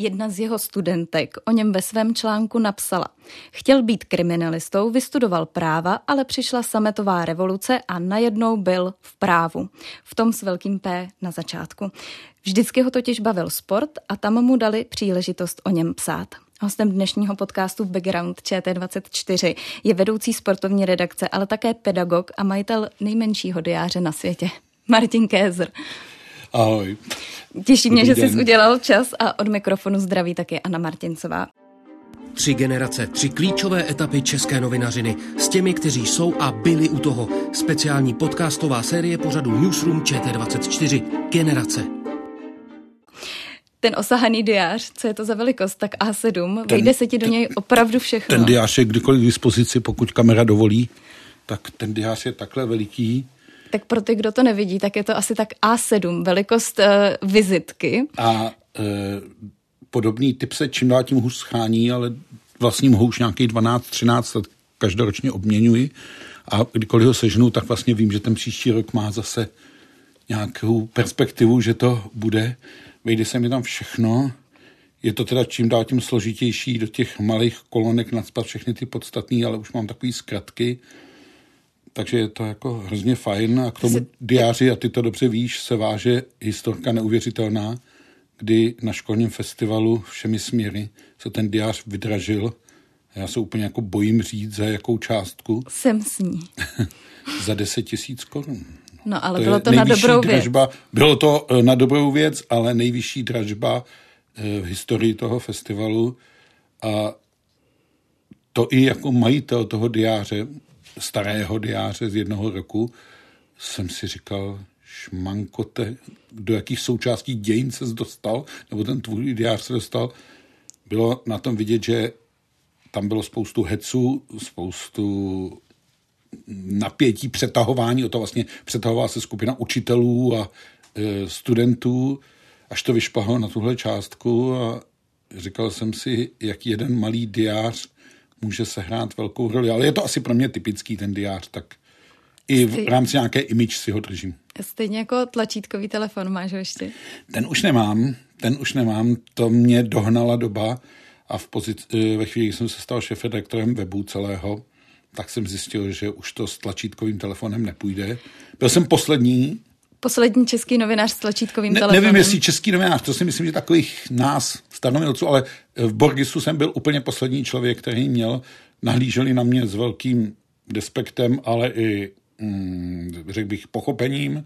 Jedna z jeho studentek o něm ve svém článku napsala. Chtěl být kriminalistou, vystudoval práva, ale přišla sametová revoluce a najednou byl v právu. V tom s velkým P na začátku. Vždycky ho totiž bavil sport a tam mu dali příležitost o něm psát. Hostem dnešního podcastu Background ČT24 je vedoucí sportovní redakce, ale také pedagog a majitel nejmenšího diáře na světě. Martin Kézer. Ahoj. Těší mě, že jsi udělal čas a od mikrofonu zdraví taky Anna Martincová. Tři generace, tři klíčové etapy české novinařiny s těmi, kteří jsou a byli u toho. Speciální podcastová série pořadu Newsroom ČT24. Generace. Ten osahaný diář, co je to za velikost, tak A7, ten, vejde se ti do ten, něj opravdu všechno. Ten diář je kdykoliv k dispozici, pokud kamera dovolí, tak ten diář je takhle veliký, tak pro ty, kdo to nevidí, tak je to asi tak A7, velikost uh, vizitky. A uh, podobný typ se čím dál tím hůř schání, ale vlastně mohu už nějakých 12-13 let každoročně obměňuji a kdykoliv ho sežnu, tak vlastně vím, že ten příští rok má zase nějakou perspektivu, že to bude. Vejde se mi tam všechno. Je to teda čím dál tím složitější do těch malých kolonek nadspat všechny ty podstatné, ale už mám takový zkratky takže je to jako hrozně fajn a k tomu diáři, a ty to dobře víš, se váže historka neuvěřitelná, kdy na školním festivalu všemi směry se ten diář vydražil. Já se úplně jako bojím říct, za jakou částku. Jsem s ní. za 10 tisíc korun. No ale to bylo to na dobrou dražba, věc. Bylo to eh, na dobrou věc, ale nejvyšší dražba eh, v historii toho festivalu. A to i jako majitel toho diáře starého diáře z jednoho roku jsem si říkal, šmankote, do jakých součástí dějin se dostal, nebo ten tvůj diář se dostal, bylo na tom vidět, že tam bylo spoustu heců, spoustu napětí, přetahování, o to vlastně přetahovala se skupina učitelů a e, studentů, až to vyšpahlo na tuhle částku a říkal jsem si, jak jeden malý diář může sehrát velkou roli. Ale je to asi pro mě typický ten diář, tak i v rámci nějaké image si ho držím. Stejně jako tlačítkový telefon máš ho ještě? Ten už nemám, ten už nemám, to mě dohnala doba a v pozici, eh, ve chvíli, kdy jsem se stal šefredaktorem webu celého, tak jsem zjistil, že už to s tlačítkovým telefonem nepůjde. Byl jsem poslední. Poslední český novinář s tlačítkovým ne, telefonem. Nevím, jestli český novinář, to si myslím, že takových nás, staromělců, ale v Borgisu jsem byl úplně poslední člověk, který měl, nahlíželi na mě s velkým despektem, ale i, mm, řekl bych, pochopením,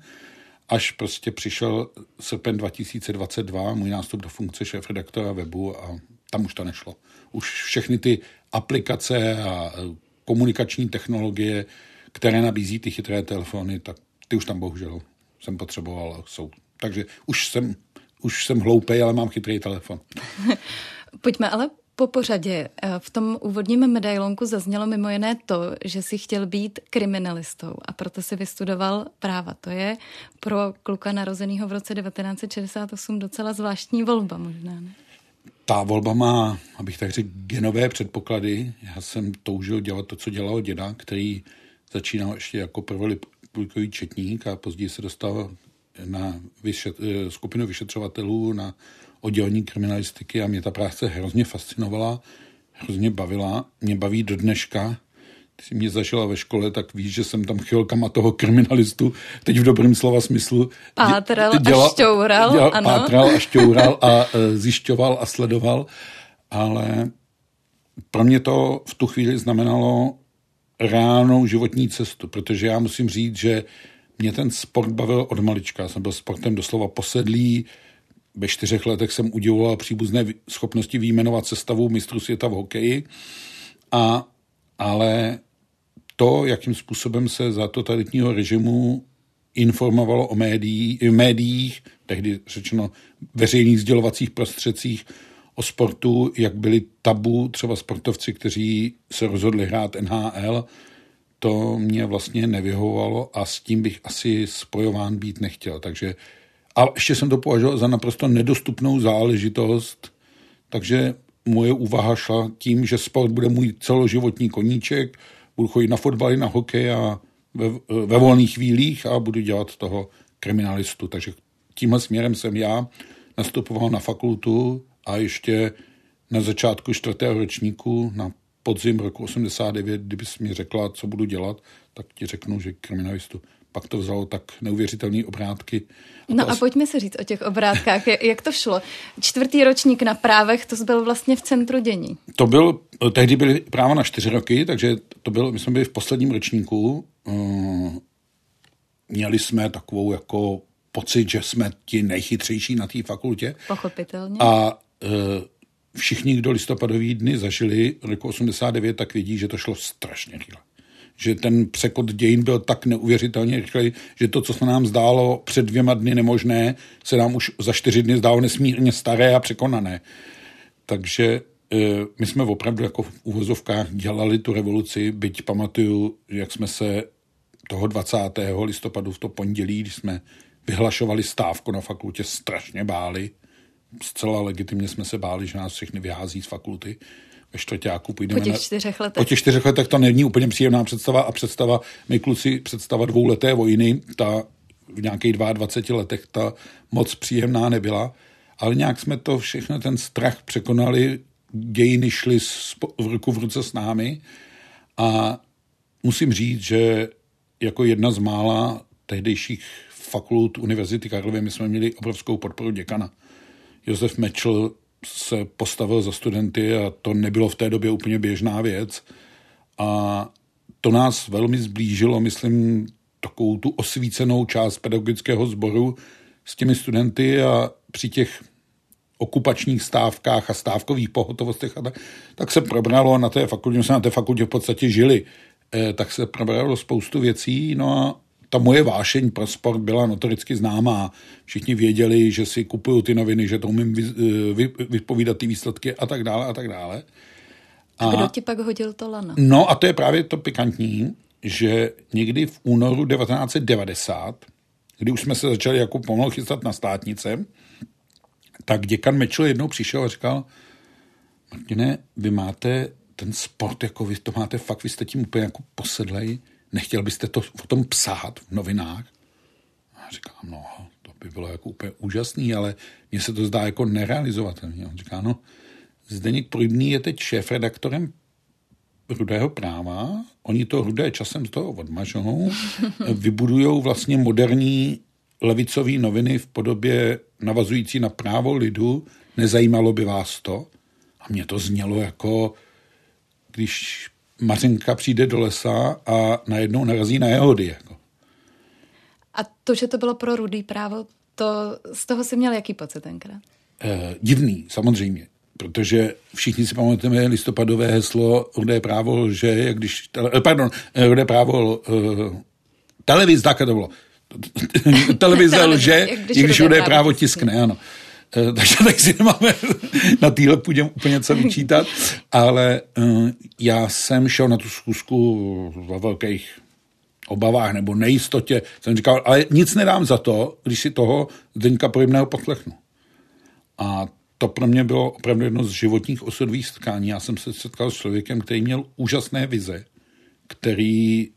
až prostě přišel srpen 2022, můj nástup do funkce šéf-redaktora webu a tam už to nešlo. Už všechny ty aplikace a komunikační technologie, které nabízí ty chytré telefony, tak ty už tam bohužel jsem potřeboval jsou. Takže už jsem, už jsem hloupej, ale mám chytrý telefon. Pojďme ale po pořadě. V tom úvodním medailonku zaznělo mimo jiné to, že si chtěl být kriminalistou a proto si vystudoval práva. To je pro kluka narozeného v roce 1968 docela zvláštní volba možná, ne? Ta volba má, abych tak řekl, genové předpoklady. Já jsem toužil dělat to, co dělal děda, který začínal ještě jako prvolipový četník a později se dostal na vyšet, skupinu vyšetřovatelů na oddělení kriminalistiky a mě ta práce hrozně fascinovala, hrozně bavila. Mě baví do dneška. Když jsi mě zažila ve škole, tak víš, že jsem tam chvilkama toho kriminalistu, teď v dobrém slova smyslu, pátral děla, a šťoural, děla, ano. Pátral a šťoural a e, zjišťoval a sledoval, ale pro mě to v tu chvíli znamenalo reálnou životní cestu, protože já musím říct, že mě ten sport bavil od malička. Jsem byl sportem doslova posedlý, ve čtyřech letech jsem udělal příbuzné schopnosti výjmenovat sestavu mistrů světa v hokeji, a, ale to, jakým způsobem se za totalitního režimu informovalo o médií, médiích, tehdy řečeno veřejných sdělovacích prostředcích o sportu, jak byli tabu třeba sportovci, kteří se rozhodli hrát NHL, to mě vlastně nevyhovovalo a s tím bych asi spojován být nechtěl. Takže a ještě jsem to považoval za naprosto nedostupnou záležitost, takže moje úvaha šla tím, že sport bude můj celoživotní koníček, budu chodit na fotbaly, na hokej a ve, ve volných chvílích a budu dělat toho kriminalistu. Takže tímhle směrem jsem já nastupoval na fakultu a ještě na začátku čtvrtého ročníku, na podzim roku 89, kdybys mi řekla, co budu dělat, tak ti řeknu, že kriminalistu. Pak to vzalo tak neuvěřitelné obrátky. A no a pojďme se říct o těch obrátkách. Jak to šlo? Čtvrtý ročník na právech, to byl vlastně v centru dění. To byl, tehdy byly práva na čtyři roky, takže to byl, my jsme byli v posledním ročníku. Eh, měli jsme takovou jako pocit, že jsme ti nejchytřejší na té fakultě. Pochopitelně. A všichni, kdo listopadový dny zažili roku 89, tak vidí, že to šlo strašně rychle. Že ten překot dějin byl tak neuvěřitelně rychlý, že to, co se nám zdálo před dvěma dny nemožné, se nám už za čtyři dny zdálo nesmírně staré a překonané. Takže e, my jsme opravdu jako v uvozovkách dělali tu revoluci, byť pamatuju, jak jsme se toho 20. listopadu v to pondělí, když jsme vyhlašovali stávku na fakultě, strašně báli. Zcela legitimně jsme se báli, že nás všechny vyhází z fakulty. Ve čtvrtáku půjdeme po těch čtyřech letech. Po těch čtyřech letech to není úplně příjemná představa a představa, my kluci, představa dvouleté vojny, ta v nějakých 22 letech ta moc příjemná nebyla, ale nějak jsme to všechno, ten strach překonali, dějiny šly v ruku v ruce s námi a musím říct, že jako jedna z mála tehdejších fakult Univerzity Karlovy my jsme měli obrovskou podporu děkana. Josef Mečl se postavil za studenty a to nebylo v té době úplně běžná věc. A to nás velmi zblížilo, myslím, takovou tu osvícenou část pedagogického sboru s těmi studenty a při těch okupačních stávkách a stávkových pohotovostech, a tak, tak se probralo na té fakultě, my jsme na té fakultě v podstatě žili, eh, tak se probralo spoustu věcí, no a ta moje vášeň pro sport byla notoricky známá. Všichni věděli, že si kupuju ty noviny, že to umím vy, vy, vypovídat ty výsledky a tak dále a tak dále. A, a kdo ti pak hodil to lano? No a to je právě to pikantní, že někdy v únoru 1990, kdy už jsme se začali jako pomalu chystat na státnice, tak děkan Mečel jednou přišel a říkal, Martine, vy máte ten sport, jako vy to máte fakt, vy jste tím úplně jako posedlej, nechtěl byste to o tom psát v novinách? A říkám, no, to by bylo jako úplně úžasný, ale mně se to zdá jako nerealizovatelný. On říká, no, Zdeněk Prudný je teď šéf-redaktorem rudého práva, oni to rudé časem z toho odmažou, vybudují vlastně moderní levicové noviny v podobě navazující na právo lidu, nezajímalo by vás to? A mě to znělo jako, když Mařenka přijde do lesa a najednou narazí na jehody. Jako. A to, že to bylo pro rudý právo, to z toho si měl jaký pocit tenkrát? Eh, divný, samozřejmě. Protože všichni si pamatujeme listopadové heslo rudé právo že jak když, eh, pardon, eh, rudé právo uh, televize, tak to bylo. Televize lže, když, když rudé právo tiskne, ano. Eh, takže tak si nemáme na téhle půdě úplně co vyčítat, ale eh, já jsem šel na tu zkusku ve velkých obavách nebo nejistotě. Jsem říkal, ale nic nedám za to, když si toho Zdeňka Pojemného poslechnu. A to pro mě bylo opravdu jedno z životních osudových setkání. Já jsem se setkal s člověkem, který měl úžasné vize, který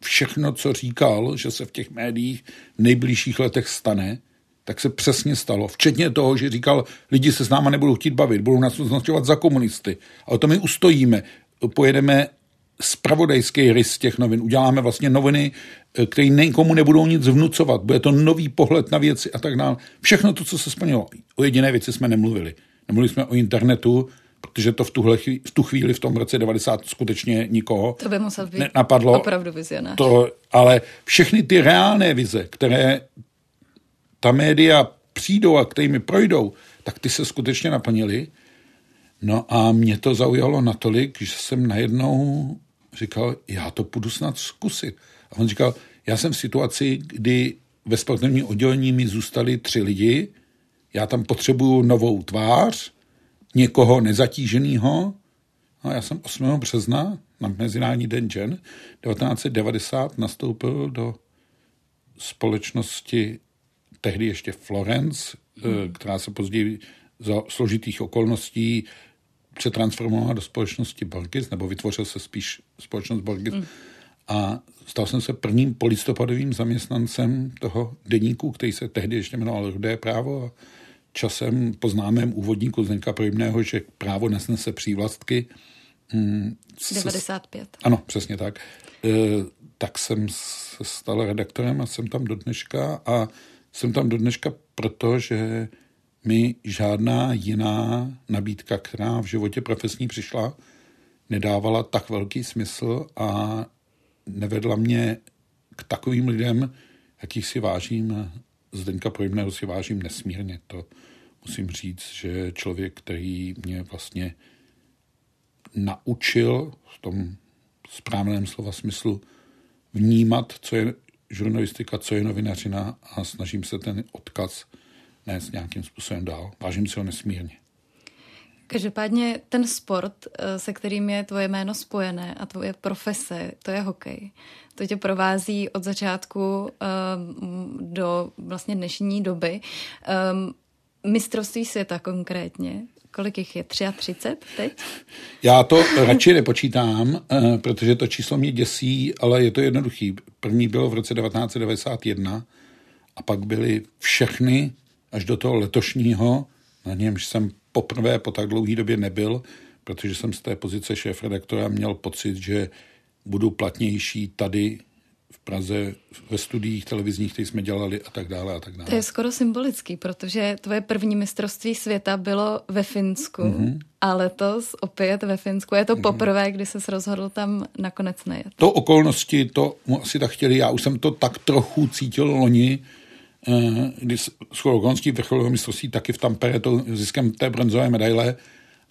všechno, co říkal, že se v těch médiích v nejbližších letech stane, tak se přesně stalo. Včetně toho, že říkal, lidi se s náma nebudou chtít bavit, budou nás označovat za komunisty. Ale to my ustojíme. Pojedeme spravodajský rys těch novin. Uděláme vlastně noviny, eh, které nikomu nebudou nic vnucovat. Bude to nový pohled na věci a tak dále. Všechno to, co se splnilo. O jediné věci jsme nemluvili. Nemluvili jsme o internetu, protože to v, tuhle, v tu chvíli, v tom roce 90 skutečně nikoho to by musel být napadlo. opravdu vizionář. To, ale všechny ty reálné vize, které ta média přijdou a kterými projdou, tak ty se skutečně naplnily. No a mě to zaujalo natolik, že jsem najednou říkal, já to půjdu snad zkusit. A on říkal, já jsem v situaci, kdy ve sportovním oddělení mi zůstali tři lidi, já tam potřebuju novou tvář, někoho nezatíženého. A já jsem 8. března na Mezinárodní den žen 1990 nastoupil do společnosti tehdy ještě Florence, hmm. která se později za složitých okolností přetransformovala do společnosti Borgis, nebo vytvořil se spíš společnost Borgis. Hmm. A stal jsem se prvním polistopadovým zaměstnancem toho deníku, který se tehdy ještě jmenoval Rudé právo. A časem po známém úvodníku Zdenka Projemného, že právo nesnese přívlastky. 95. Se, ano, přesně tak. E, tak jsem se stal redaktorem a jsem tam do dneška a jsem tam do dneška proto, že mi žádná jiná nabídka, která v životě profesní přišla, nedávala tak velký smysl a nevedla mě k takovým lidem, jakých si vážím. Zdenka Projemného si vážím nesmírně. To musím říct, že člověk, který mě vlastně naučil v tom správném slova smyslu vnímat, co je žurnalistika, co je novinařina a snažím se ten odkaz nést nějakým způsobem dál. Vážím si ho nesmírně. Každopádně ten sport, eh, se kterým je tvoje jméno spojené a tvoje profese, to je hokej. To tě provází od začátku um, do vlastně dnešní doby. Um, mistrovství světa konkrétně, kolik jich je? 33 teď? Já to radši nepočítám, eh, protože to číslo mě děsí, ale je to jednoduchý. První bylo v roce 1991 a pak byly všechny až do toho letošního, na němž jsem poprvé po tak dlouhé době nebyl, protože jsem z té pozice šéf-redaktora měl pocit, že budu platnější tady Praze ve studiích televizních, které jsme dělali a tak dále a tak dále. To je skoro symbolický, protože tvoje první mistrovství světa bylo ve Finsku mm-hmm. a letos opět ve Finsku. Je to mm-hmm. poprvé, kdy se rozhodl tam nakonec nejet. To okolnosti, to mu asi tak chtěli. Já už jsem to tak trochu cítil loni, eh, kdy s okolností vrcholového mistrovství taky v Tampere to ziskem té bronzové medaile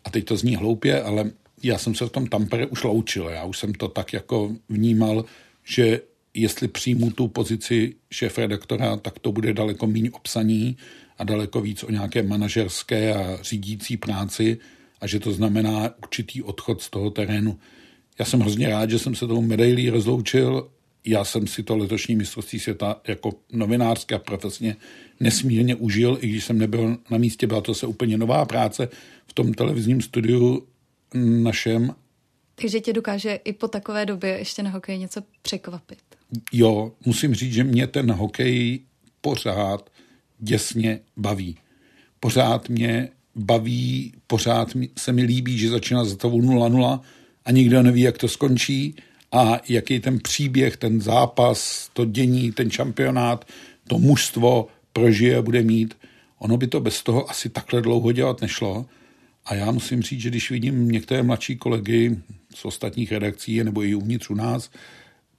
a teď to zní hloupě, ale já jsem se v tom Tampere už loučil. Já už jsem to tak jako vnímal, že jestli přijmu tu pozici šéf-redaktora, tak to bude daleko méně obsaní a daleko víc o nějaké manažerské a řídící práci a že to znamená určitý odchod z toho terénu. Já jsem hrozně rád, že jsem se tomu medailí rozloučil. Já jsem si to letošní mistrovství světa jako novinářské a profesně nesmírně užil, i když jsem nebyl na místě, byla to se úplně nová práce v tom televizním studiu našem. Takže tě dokáže i po takové době ještě na hokej něco překvapit jo, musím říct, že mě ten hokej pořád děsně baví. Pořád mě baví, pořád se mi líbí, že začíná za tou 0-0 a nikdo neví, jak to skončí a jaký ten příběh, ten zápas, to dění, ten šampionát, to mužstvo prožije a bude mít. Ono by to bez toho asi takhle dlouho dělat nešlo. A já musím říct, že když vidím některé mladší kolegy z ostatních redakcí nebo i uvnitř u nás,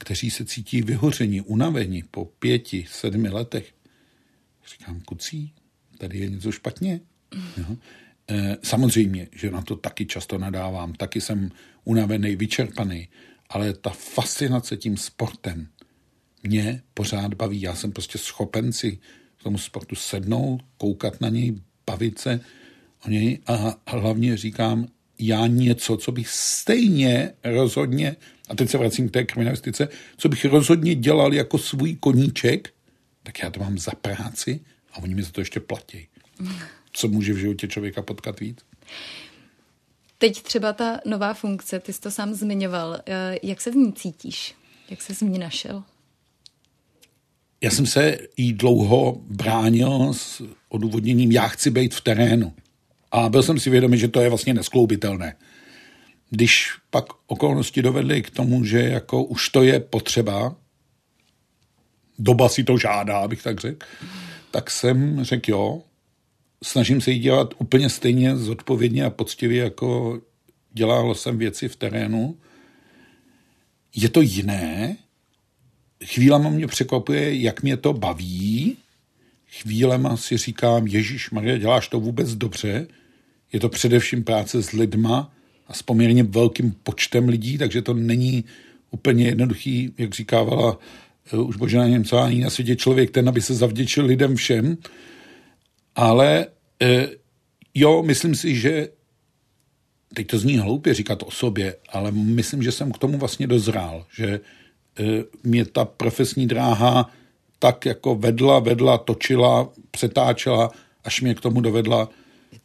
kteří se cítí vyhoření, unavení po pěti, sedmi letech. Říkám, kucí, tady je něco špatně. Jo. E, samozřejmě, že na to taky často nadávám, taky jsem unavený, vyčerpaný, ale ta fascinace tím sportem mě pořád baví. Já jsem prostě schopen si k tomu sportu sednout, koukat na něj, bavit se o něj a hlavně říkám, já něco, co bych stejně rozhodně a teď se vracím k té kriminalistice, co bych rozhodně dělal jako svůj koníček, tak já to mám za práci a oni mi za to ještě platí. Co může v životě člověka potkat víc? Teď třeba ta nová funkce, ty jsi to sám zmiňoval. Eh, jak se v ní cítíš? Jak se z ní našel? Já jsem se jí dlouho bránil s odůvodněním, já chci být v terénu. A byl jsem si vědomý, že to je vlastně neskloubitelné. Když pak okolnosti dovedly k tomu, že jako už to je potřeba, doba si to žádá, abych tak řekl, tak jsem řekl jo, snažím se jí dělat úplně stejně zodpovědně a poctivě, jako dělal jsem věci v terénu. Je to jiné, chvílema mě překvapuje, jak mě to baví, chvílema si říkám, Ježíš Maria, děláš to vůbec dobře, je to především práce s lidma, a s poměrně velkým počtem lidí, takže to není úplně jednoduchý, jak říkávala eh, už Božena Němcová na světě člověk ten, aby se zavděčil lidem všem, ale eh, jo, myslím si, že teď to zní hloupě říkat o sobě, ale myslím, že jsem k tomu vlastně dozrál, že mě ta profesní dráha tak jako vedla, vedla, točila, přetáčela, až mě k tomu dovedla.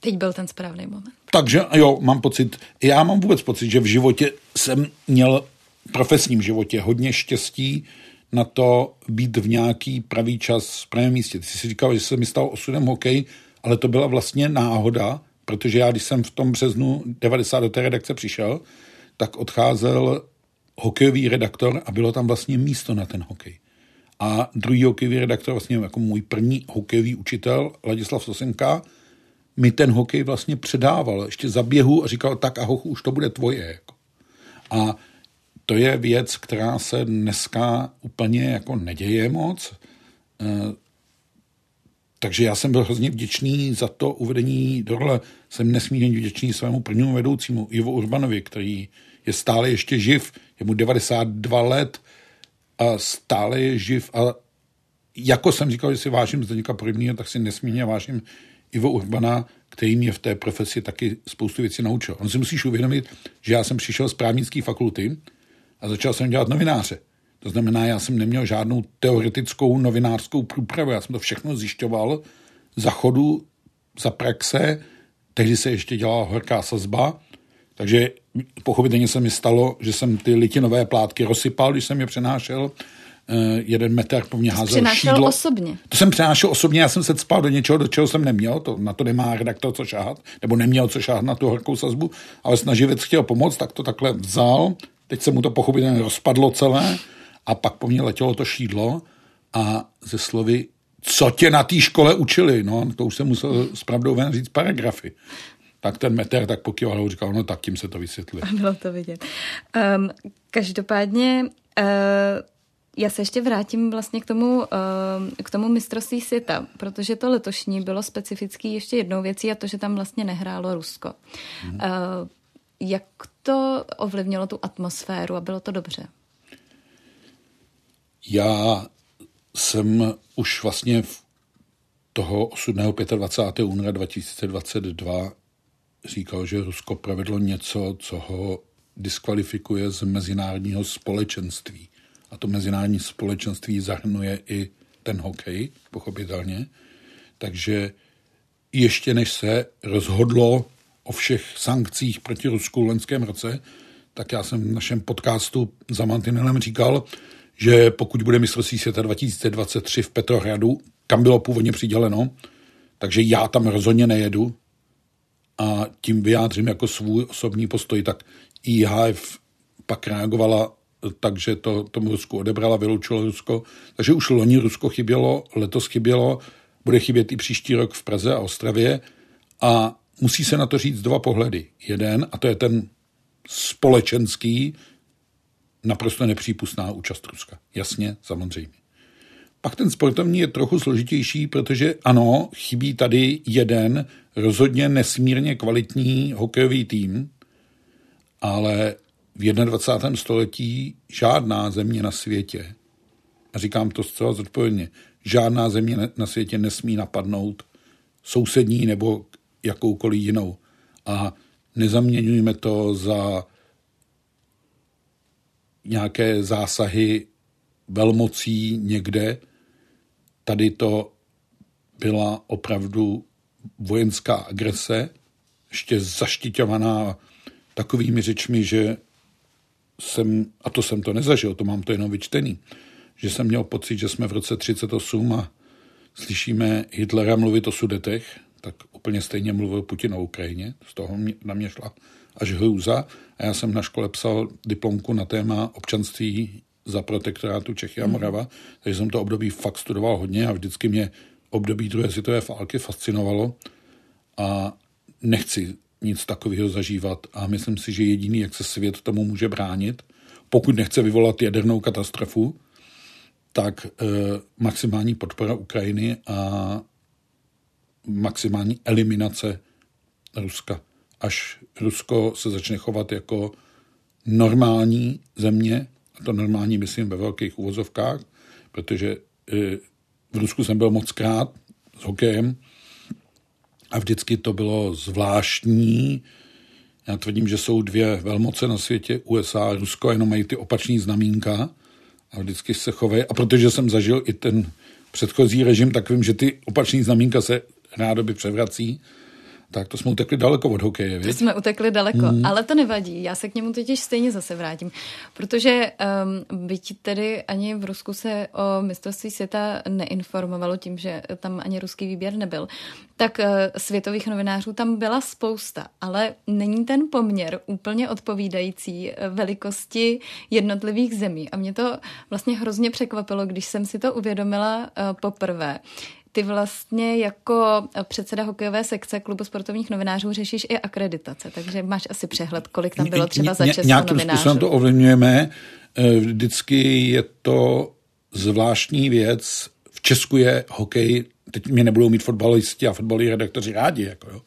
Teď byl ten správný moment. Takže jo, mám pocit, já mám vůbec pocit, že v životě jsem měl, v profesním životě, hodně štěstí na to být v nějaký pravý čas v pravém místě. Ty jsi si říkal, že se mi stal osudem hokej, ale to byla vlastně náhoda, protože já, když jsem v tom březnu 90 do té redakce přišel, tak odcházel hokejový redaktor a bylo tam vlastně místo na ten hokej. A druhý hokejový redaktor, vlastně jako můj první hokejový učitel, Ladislav Sosenka, mi ten hokej vlastně předával ještě za běhu a říkal, tak ahoch, už to bude tvoje. Jako. A to je věc, která se dneska úplně jako neděje moc. E, takže já jsem byl hrozně vděčný za to uvedení do role. Jsem nesmírně vděčný svému prvnímu vedoucímu, Ivo Urbanovi, který je stále ještě živ, je mu 92 let a stále je živ a jako jsem říkal, že si vážím Zdeňka Podobného, tak si nesmírně vážím Ivo Urbana, který mě v té profesi taky spoustu věcí naučil. On si musíš uvědomit, že já jsem přišel z právnické fakulty a začal jsem dělat novináře. To znamená, já jsem neměl žádnou teoretickou novinářskou průpravu, já jsem to všechno zjišťoval za chodu, za praxe, tehdy se ještě dělala horká sazba, takže pochopitelně se mi stalo, že jsem ty litinové plátky rozsypal, když jsem je přenášel jeden metr po mně házel šídlo. osobně. To jsem přenášel osobně, já jsem se spal do něčeho, do čeho jsem neměl, to, na to nemá redaktor co šáhat, nebo neměl co šáhat na tu horkou sazbu, ale snaživec chtěl pomoct, tak to takhle vzal, teď se mu to pochopitelně rozpadlo celé a pak po mně letělo to šídlo a ze slovy, co tě na té škole učili, no, to už jsem musel s pravdou ven říct paragrafy tak ten meter tak pokyval a říkal, no tak tím se to vysvětlí. Bylo to vidět. Um, každopádně uh, já se ještě vrátím vlastně k tomu, uh, k tomu mistrovství světa, protože to letošní bylo specifický ještě jednou věcí a to, že tam vlastně nehrálo Rusko. Hmm. Jak to ovlivnilo tu atmosféru a bylo to dobře? Já jsem už vlastně v toho osudného 25. února 2022 říkal, že Rusko provedlo něco, co ho diskvalifikuje z mezinárodního společenství a to mezinárodní společenství zahrnuje i ten hokej, pochopitelně. Takže ještě než se rozhodlo o všech sankcích proti Rusku v loňském roce, tak já jsem v našem podcastu za Mantinelem říkal, že pokud bude mistrovství světa 2023 v Petrohradu, kam bylo původně přiděleno, takže já tam rozhodně nejedu a tím vyjádřím jako svůj osobní postoj, tak IHF pak reagovala takže to tomu Rusku odebrala, vyloučilo Rusko. Takže už loni Rusko chybělo, letos chybělo, bude chybět i příští rok v Praze a Ostravě a musí se na to říct dva pohledy. Jeden, a to je ten společenský, naprosto nepřípustná účast Ruska. Jasně, samozřejmě. Pak ten sportovní je trochu složitější, protože ano, chybí tady jeden rozhodně nesmírně kvalitní hokejový tým, ale v 21. století žádná země na světě, a říkám to zcela zodpovědně, žádná země na světě nesmí napadnout sousední nebo jakoukoliv jinou. A nezaměňujeme to za nějaké zásahy velmocí někde. Tady to byla opravdu vojenská agrese, ještě zaštiťovaná takovými řečmi, že jsem, a to jsem to nezažil, to mám to jenom vyčtený, že jsem měl pocit, že jsme v roce 38 a slyšíme Hitlera mluvit o sudetech, tak úplně stejně mluvil Putin o Ukrajině, z toho mě, na mě šla až hrůza. A já jsem na škole psal diplomku na téma občanství za protektorátu Čechy a Morava, takže jsem to období fakt studoval hodně a vždycky mě období druhé světové války fascinovalo a nechci nic takového zažívat a myslím si, že jediný, jak se svět tomu může bránit, pokud nechce vyvolat jadernou katastrofu, tak e, maximální podpora Ukrajiny a maximální eliminace Ruska. Až Rusko se začne chovat jako normální země, a to normální myslím ve velkých uvozovkách, protože eh, v Rusku jsem byl moc krát s hokejem a vždycky to bylo zvláštní. Já tvrdím, že jsou dvě velmoce na světě, USA a Rusko, jenom mají ty opační znamínka a vždycky se chovají. A protože jsem zažil i ten předchozí režim, tak vím, že ty opační znamínka se rádoby převrací tak to jsme utekli daleko od hokeje, To jsme utekli daleko, mm. ale to nevadí. Já se k němu totiž stejně zase vrátím. Protože um, byť tedy ani v Rusku se o mistrovství světa neinformovalo tím, že tam ani ruský výběr nebyl, tak uh, světových novinářů tam byla spousta, ale není ten poměr úplně odpovídající eh, velikosti jednotlivých zemí. A mě to vlastně hrozně překvapilo, když jsem si to uvědomila uh, poprvé, ty vlastně jako předseda hokejové sekce klubu sportovních novinářů řešíš i akreditace, takže máš asi přehled, kolik tam bylo třeba za českou Nějakým způsobem to ovlivňujeme. Eh, vždycky je to zvláštní věc. V Česku je hokej, teď mě nebudou mít fotbalisti a fotbaloví redaktoři rádi, jako jo,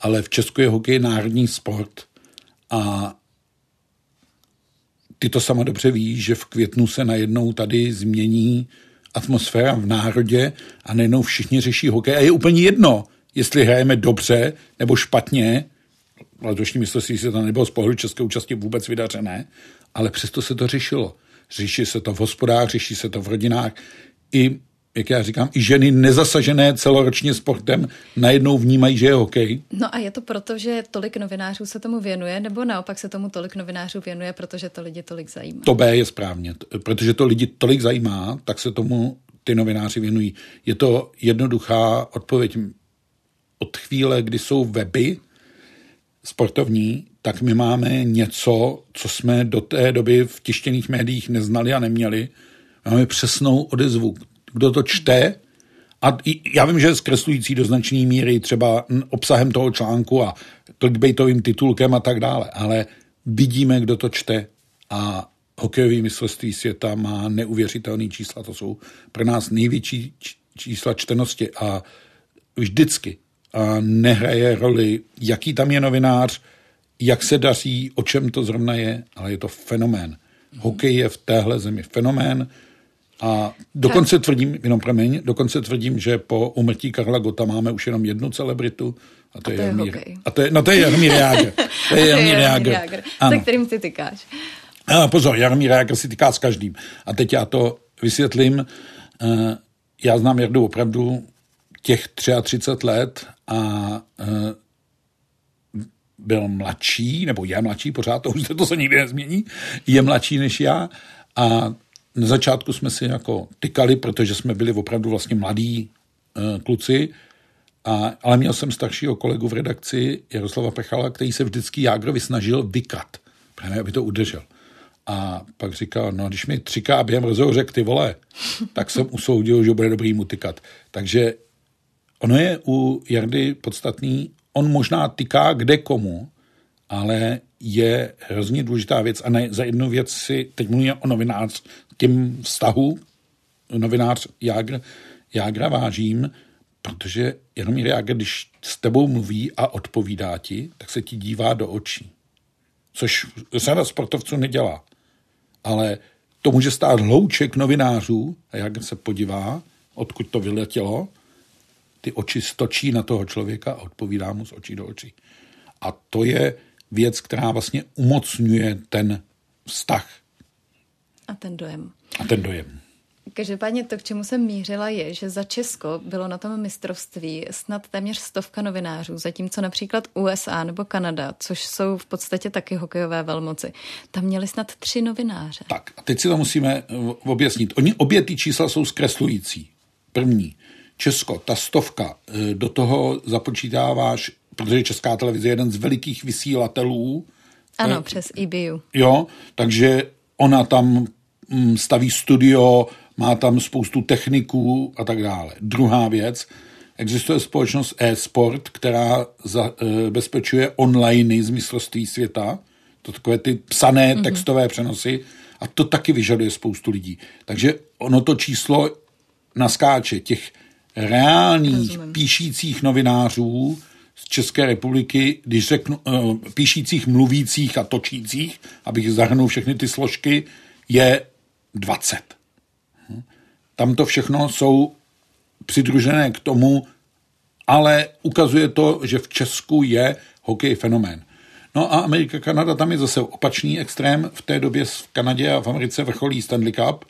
ale v Česku je hokej národní sport a ty to sama dobře víš, že v květnu se najednou tady změní atmosféra v národě a nejenom všichni řeší hokej. A je úplně jedno, jestli hrajeme dobře nebo špatně, letošní mistrovství se to nebylo z pohledu české účasti vůbec vydařené, ale přesto se to řešilo. Řeší se to v hospodách, řeší se to v rodinách. I jak já říkám, i ženy nezasažené celoročně sportem najednou vnímají, že je hokej. No a je to proto, že tolik novinářů se tomu věnuje, nebo naopak se tomu tolik novinářů věnuje, protože to lidi tolik zajímá? To B je správně. Protože to lidi tolik zajímá, tak se tomu ty novináři věnují. Je to jednoduchá odpověď. Od chvíle, kdy jsou weby sportovní, tak my máme něco, co jsme do té doby v tištěných médiích neznali a neměli. Máme přesnou odezvu kdo to čte, a já vím, že je zkreslující do značné míry třeba obsahem toho článku a clickbaitovým titulkem a tak dále, ale vidíme, kdo to čte a hokejový mistrovství světa má neuvěřitelný čísla. To jsou pro nás největší čísla čtenosti a vždycky a nehraje roli, jaký tam je novinář, jak se daří, o čem to zrovna je, ale je to fenomén. Hokej je v téhle zemi fenomén, a dokonce tak. tvrdím, jenom promiň, dokonce tvrdím, že po umrtí Karla Gota máme už jenom jednu celebritu, a to, a to je, je Jarmír. A to je, no to je Jarmír Jágr. To je Jarmír Jágr. Se kterým si tykáš. A pozor, Jarmír Jágr si tyká s každým. A teď já to vysvětlím. Eh, já znám Jardu opravdu těch 33 let a eh, byl mladší, nebo je mladší pořád, to už se to se nikdy nezmění, je mladší než já a na začátku jsme si jako tykali, protože jsme byli opravdu vlastně mladí uh, kluci, a, ale měl jsem staršího kolegu v redakci Jaroslava Pechala, který se vždycky Jágrovi snažil vykat, právě aby to udržel. A pak říkal, no když mi třiká během rozhovoru řekl ty vole, tak jsem usoudil, že bude dobrý mu tykat. Takže ono je u Jardy podstatný, on možná tyká kde komu, ale je hrozně důležitá věc a ne, za jednu věc si, teď mluvím o novinář, tím vztahu novinář Jágr, Jágra vážím, protože jenom Jágr, když s tebou mluví a odpovídá ti, tak se ti dívá do očí. Což řada sportovců nedělá. Ale to může stát hlouček novinářů a Jágr se podívá, odkud to vyletělo, ty oči stočí na toho člověka a odpovídá mu z očí do očí. A to je věc, která vlastně umocňuje ten vztah. A ten dojem. A ten dojem. Každopádně to, k čemu jsem mířila, je, že za Česko bylo na tom mistrovství snad téměř stovka novinářů, zatímco například USA nebo Kanada, což jsou v podstatě taky hokejové velmoci, tam měli snad tři novináře. Tak a teď si to musíme eh, objasnit. Oni obě ty čísla jsou zkreslující. První, Česko, ta stovka, eh, do toho započítáváš protože Česká televize je jeden z velikých vysílatelů. Ano, eh, přes EBU. Jo, takže ona tam mm, staví studio, má tam spoustu techniků a tak dále. Druhá věc, existuje společnost e-sport, která zabezpečuje eh, online z mistrovství světa, to takové ty psané mm-hmm. textové přenosy a to taky vyžaduje spoustu lidí. Takže ono to číslo naskáče těch reálných Rozumím. píšících novinářů z České republiky, když řeknu uh, píšících, mluvících a točících, abych zahrnul všechny ty složky, je 20. Hm? Tam to všechno jsou přidružené k tomu, ale ukazuje to, že v Česku je hokej fenomén. No a Amerika, Kanada, tam je zase opačný extrém. V té době v Kanadě a v Americe vrcholí Stanley Cup,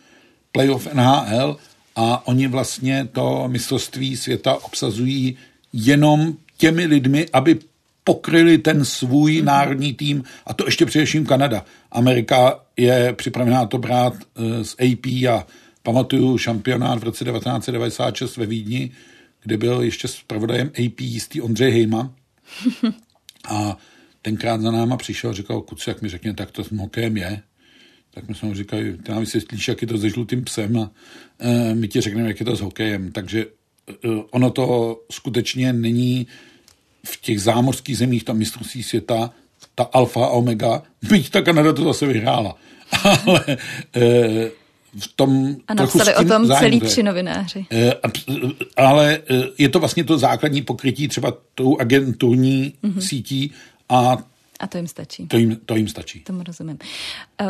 playoff NHL a oni vlastně to mistrovství světa obsazují jenom těmi lidmi, aby pokryli ten svůj mm-hmm. národní tým a to ještě především Kanada. Amerika je připravená to brát uh, z AP a pamatuju šampionát v roce 1996 ve Vídni, kde byl ještě s pravodajem AP jistý Ondřej Hejma a tenkrát za náma přišel a říkal, kuci, jak mi řekně, tak to s hokejem je. Tak my jsme mu říkali, ty nám vysvětlíš, jak je to se žlutým psem a e, my ti řekneme, jak je to s hokejem. Takže e, ono to skutečně není v těch zámořských zemích, tam mistrovství světa, ta alfa a omega, byť ta Kanada to zase vyhrála. Ale e, v tom A napsali o tom celý tři novináři. E, ale e, je to vlastně to základní pokrytí třeba tou agenturní mm-hmm. sítí a a to jim stačí. To jim, to jim stačí. Tomu rozumím.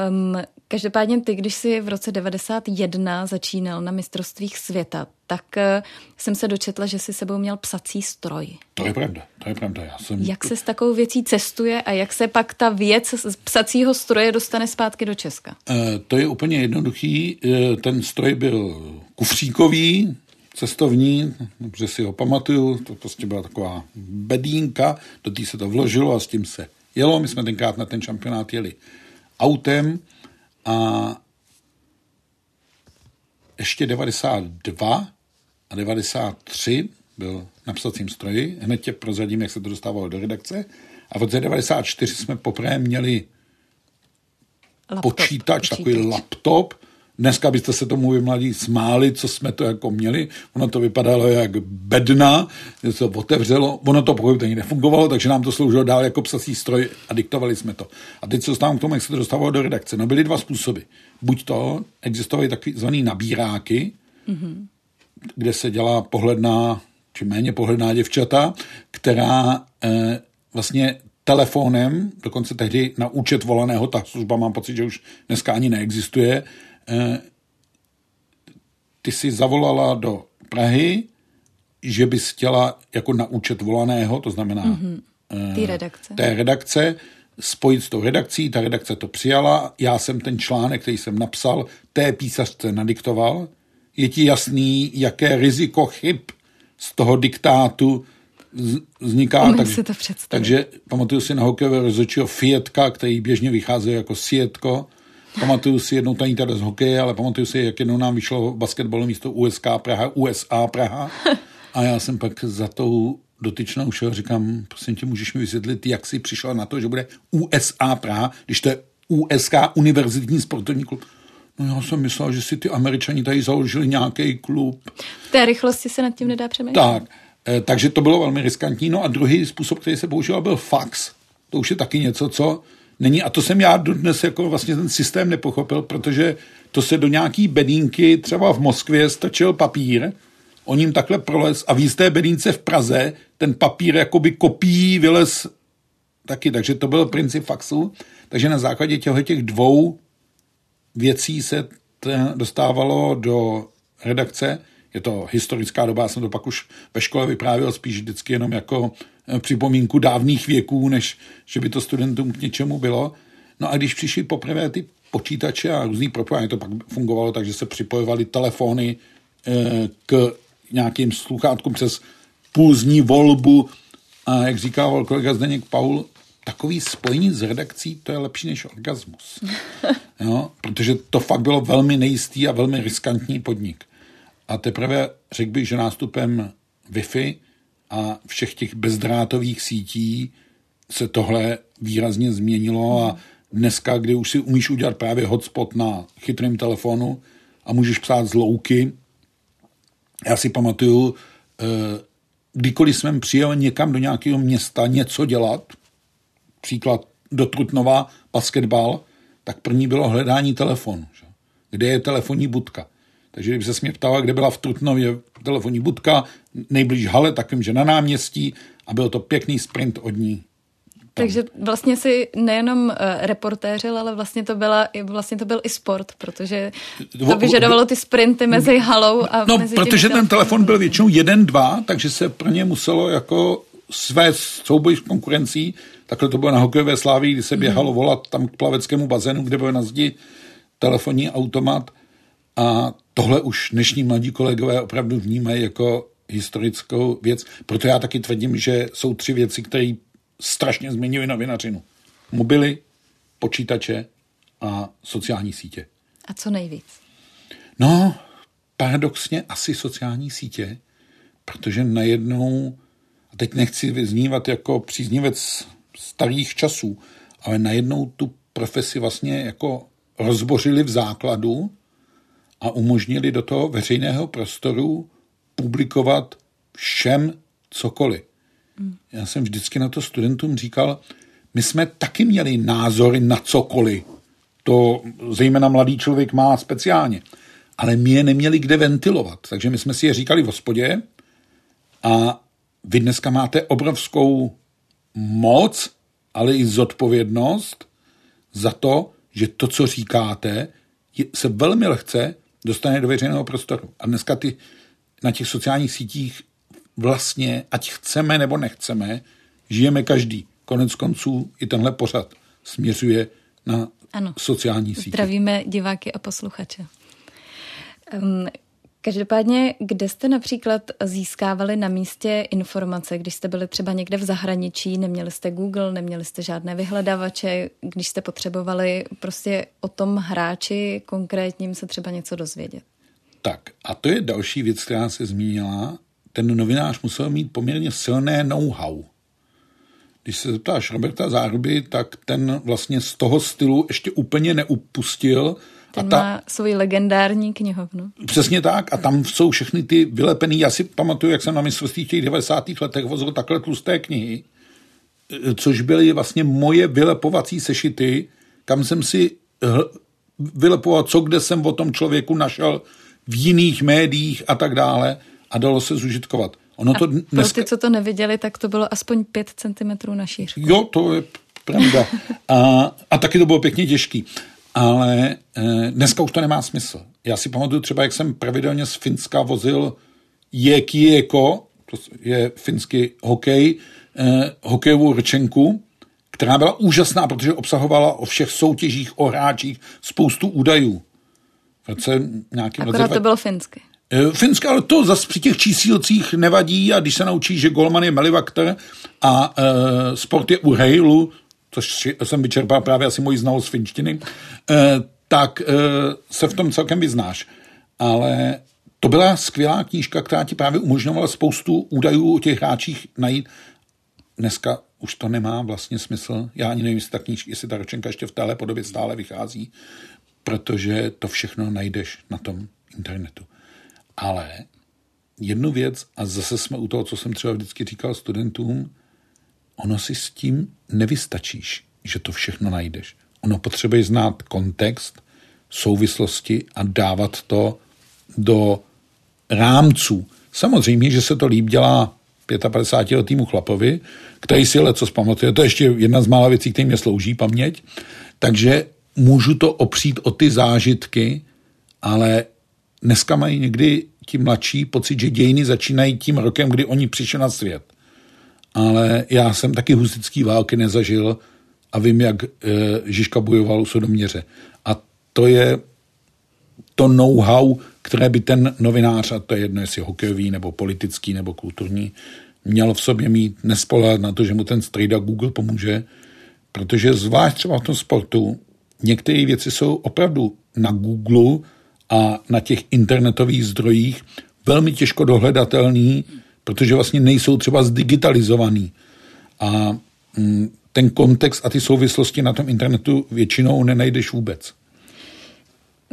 Um, každopádně ty, když jsi v roce 91 začínal na mistrovstvích světa, tak uh, jsem se dočetla, že jsi sebou měl psací stroj. To je pravda, to je pravda. Já jsem... Jak se s takovou věcí cestuje a jak se pak ta věc z psacího stroje dostane zpátky do Česka? Uh, to je úplně jednoduchý. Uh, ten stroj byl kufříkový, cestovní, že si ho pamatuju, to prostě byla taková bedínka, do té se to vložilo a s tím se jelo. My jsme tenkrát na ten šampionát jeli autem a ještě 92 a 93 byl na psacím stroji. Hned tě prozradím, jak se to dostávalo do redakce. A v roce 94 jsme poprvé měli laptop, počítač, počítač, takový laptop, Dneska byste se tomu mladí smáli, co jsme to jako měli. Ono to vypadalo jak bedna, to otevřelo. Ono to pochopitelně nefungovalo, takže nám to sloužilo dál jako psací stroj a diktovali jsme to. A teď se dostávám k tomu, jak se to dostávalo do redakce. No byly dva způsoby. Buď to, existovaly takzvané nabíráky, mm-hmm. kde se dělá pohledná, či méně pohledná děvčata, která eh, vlastně telefonem, dokonce tehdy na účet volaného, ta služba mám pocit, že už dneska ani neexistuje, ty si zavolala do Prahy, že bys chtěla jako na účet volaného, to znamená mm-hmm. té redakce. té redakce, spojit s tou redakcí, ta redakce to přijala, já jsem ten článek, který jsem napsal, té písařce nadiktoval. Je ti jasný, jaké riziko chyb z toho diktátu vzniká. Umím takže, si to představit. Takže pamatuju si na hokejové rozhodčího Fietka, který běžně vychází jako Sietko, Pamatuju si jednou tady teda z hokeje, ale pamatuju si, jak jednou nám vyšlo basketbalové místo USK Praha, USA Praha. A já jsem pak za tou dotyčnou šel, říkám, prosím tě, můžeš mi vysvětlit, jak jsi přišla na to, že bude USA Praha, když to je USK, Univerzitní sportovní klub. No já jsem myslel, že si ty američani tady založili nějaký klub. V té rychlosti se nad tím nedá přemýšlet. Tak, eh, takže to bylo velmi riskantní. No a druhý způsob, který se používal, byl fax. To už je taky něco, co není. A to jsem já dnes jako vlastně ten systém nepochopil, protože to se do nějaký bedínky třeba v Moskvě stačil papír, o ním takhle prolez a v jisté bedínce v Praze ten papír jakoby kopí vylez taky, takže to byl princip faxu. Takže na základě těchto těch dvou věcí se dostávalo do redakce. Je to historická doba, já jsem to pak už ve škole vyprávěl spíš vždycky jenom jako Eh, připomínku dávných věků, než že by to studentům k něčemu bylo. No a když přišli poprvé ty počítače a různý propojení, to pak fungovalo tak, že se připojovaly telefony eh, k nějakým sluchátkům přes půlzní volbu a jak říkával kolega Zdeněk Paul, takový spojení s redakcí, to je lepší než orgasmus. Jo? Protože to fakt bylo velmi nejistý a velmi riskantní podnik. A teprve řekl bych, že nástupem Wi-Fi a všech těch bezdrátových sítí se tohle výrazně změnilo a dneska, kdy už si umíš udělat právě hotspot na chytrém telefonu a můžeš psát z louky, já si pamatuju, eh, kdykoliv jsem přijel někam do nějakého města něco dělat, příklad do Trutnova, basketbal, tak první bylo hledání telefonu. Kde je telefonní budka? Takže kdyby se mě ptala, kde byla v Trutnově telefonní budka, nejblíž hale, tak vím, že na náměstí a byl to pěkný sprint od ní. Takže vlastně si nejenom uh, reportéřil, ale vlastně to, byla, vlastně to byl i sport, protože to vyžadovalo ty sprinty mezi halou a No, mezi protože ten telefon byl většinou jeden, dva, takže se pro ně muselo jako své souboj s konkurencí, takhle to bylo na hokejové slávy, kdy se běhalo volat tam k plaveckému bazénu, kde byl na zdi telefonní automat a tohle už dnešní mladí kolegové opravdu vnímají jako historickou věc. Proto já taky tvrdím, že jsou tři věci, které strašně změnily novinařinu. Mobily, počítače a sociální sítě. A co nejvíc? No, paradoxně asi sociální sítě, protože najednou, a teď nechci vyznívat jako příznivec starých časů, ale najednou tu profesi vlastně jako rozbořili v základu a umožnili do toho veřejného prostoru publikovat všem cokoliv. Já jsem vždycky na to studentům říkal, my jsme taky měli názory na cokoliv. To zejména mladý člověk má speciálně. Ale my je neměli kde ventilovat. Takže my jsme si je říkali v hospodě a vy dneska máte obrovskou moc, ale i zodpovědnost za to, že to, co říkáte, se velmi lehce dostane do veřejného prostoru. A dneska ty na těch sociálních sítích vlastně, ať chceme nebo nechceme, žijeme každý. Konec konců i tenhle pořad směřuje na ano. sociální sítě. Zdravíme diváky a posluchače. Každopádně, kde jste například získávali na místě informace, když jste byli třeba někde v zahraničí, neměli jste Google, neměli jste žádné vyhledávače, když jste potřebovali prostě o tom hráči konkrétním se třeba něco dozvědět? Tak a to je další věc, která se zmínila. Ten novinář musel mít poměrně silné know-how. Když se zeptáš Roberta Záruby, tak ten vlastně z toho stylu ještě úplně neupustil. Ten a ta, má svůj legendární knihovnu. Přesně tak a tam jsou všechny ty vylepený. Já si pamatuju, jak jsem na mistrovství těch 90. letech vozil takhle tlusté knihy, což byly vlastně moje vylepovací sešity, kam jsem si vylepoval, co kde jsem o tom člověku našel v jiných médiích a tak dále a dalo se zužitkovat. Ono to dneska... pro ty, co to neviděli, tak to bylo aspoň 5 cm na šířku. Jo, to je pravda. A, a taky to bylo pěkně těžký. Ale e, dneska už to nemá smysl. Já si pamatuju třeba, jak jsem pravidelně z Finska vozil Jekieko, to je finský hokej, e, hokejovou rčenku, která byla úžasná, protože obsahovala o všech soutěžích, o hráčích spoustu údajů. V roce nějakým Akorát roce... to bylo finsky. E, Finské, ale to zase při těch čísílcích nevadí a když se naučí, že golman je Melivakter a e, sport je u Hejlu, což jsem vyčerpal právě asi moji znalost finštiny, e, tak e, se v tom celkem vyznáš. Ale to byla skvělá knížka, která ti právě umožňovala spoustu údajů o těch hráčích najít. Dneska už to nemá vlastně smysl. Já ani nevím, jestli ta knížka, jestli ta ročenka ještě v téhle podobě stále vychází, protože to všechno najdeš na tom internetu. Ale jednu věc, a zase jsme u toho, co jsem třeba vždycky říkal studentům, ono si s tím nevystačíš, že to všechno najdeš. Ono potřebuje znát kontext, souvislosti a dávat to do rámců. Samozřejmě, že se to líp dělá 55 letýmu chlapovi, který si co zpamatuje. To je ještě jedna z mála věcí, které mě slouží paměť. Takže můžu to opřít o ty zážitky, ale dneska mají někdy ti mladší pocit, že dějiny začínají tím rokem, kdy oni přišli na svět. Ale já jsem taky husický války nezažil a vím, jak e, Žižka bojoval u Sodoměře. A to je to know-how, které by ten novinář, a to je jedno, jestli hokejový, nebo politický, nebo kulturní, měl v sobě mít, nespolehat na to, že mu ten strejda Google pomůže, protože zvlášť třeba v tom sportu některé věci jsou opravdu na Google a na těch internetových zdrojích velmi těžko dohledatelný, protože vlastně nejsou třeba zdigitalizovaný. A mm, ten kontext a ty souvislosti na tom internetu většinou nenajdeš vůbec.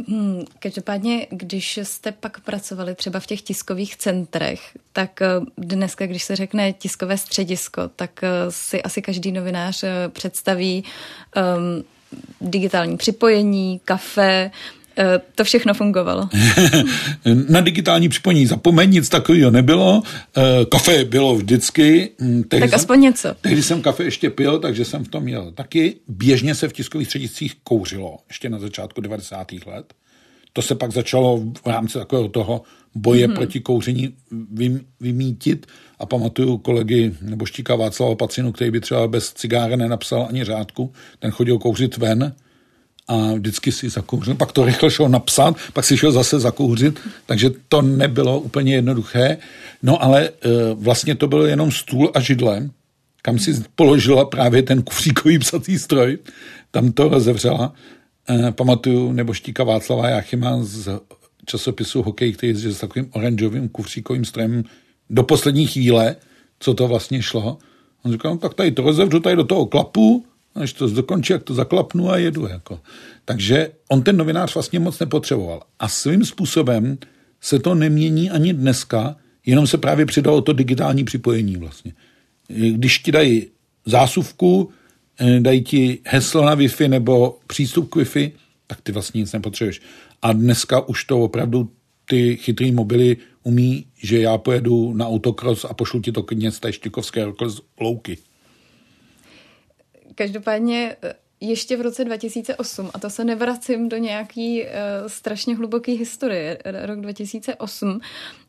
Hmm, každopádně, když jste pak pracovali třeba v těch tiskových centrech, tak eh, dneska, když se řekne tiskové středisko, tak eh, si asi každý novinář eh, představí um, digitální připojení, kafe, to všechno fungovalo. Na digitální připojení zapomeň, nic takového nebylo. Eh, kafe bylo vždycky. Hm, tehdy tak jsem, aspoň něco. Tehdy jsem kafe ještě pil, takže jsem v tom měl taky. Běžně se v tiskových střediscích kouřilo, ještě na začátku 90. let. To se pak začalo v rámci takového toho boje hmm. proti kouření vymítit. A pamatuju kolegy nebo štíka Václava Pacinu, který by třeba bez cigára nenapsal ani řádku. Ten chodil kouřit ven a vždycky si zakouřil, pak to rychle šel napsat, pak si šel zase zakouřit, takže to nebylo úplně jednoduché. No ale e, vlastně to byl jenom stůl a židle, kam si položila právě ten kufříkový psací stroj, tam to rozevřela. E, pamatuju neboštíka Václava Jáchyma z časopisu Hokej, který je s takovým oranžovým kufříkovým strojem do poslední chvíle, co to vlastně šlo. On říkal, no, tak tady to rozevřu tady do toho klapu, Až to dokončí, jak to zaklapnu a jedu. Jako. Takže on ten novinář vlastně moc nepotřeboval. A svým způsobem se to nemění ani dneska, jenom se právě přidalo to digitální připojení vlastně. Když ti dají zásuvku, eh, dají ti heslo na Wi-Fi nebo přístup k Wi-Fi, tak ty vlastně nic nepotřebuješ. A dneska už to opravdu ty chytrý mobily umí, že já pojedu na autokros a pošlu ti to klidně z té Štikovské louky. Každopádně eh, ještě v roce 2008, a to se nevracím do nějaký uh, strašně hluboké historie, rok 2008, uh,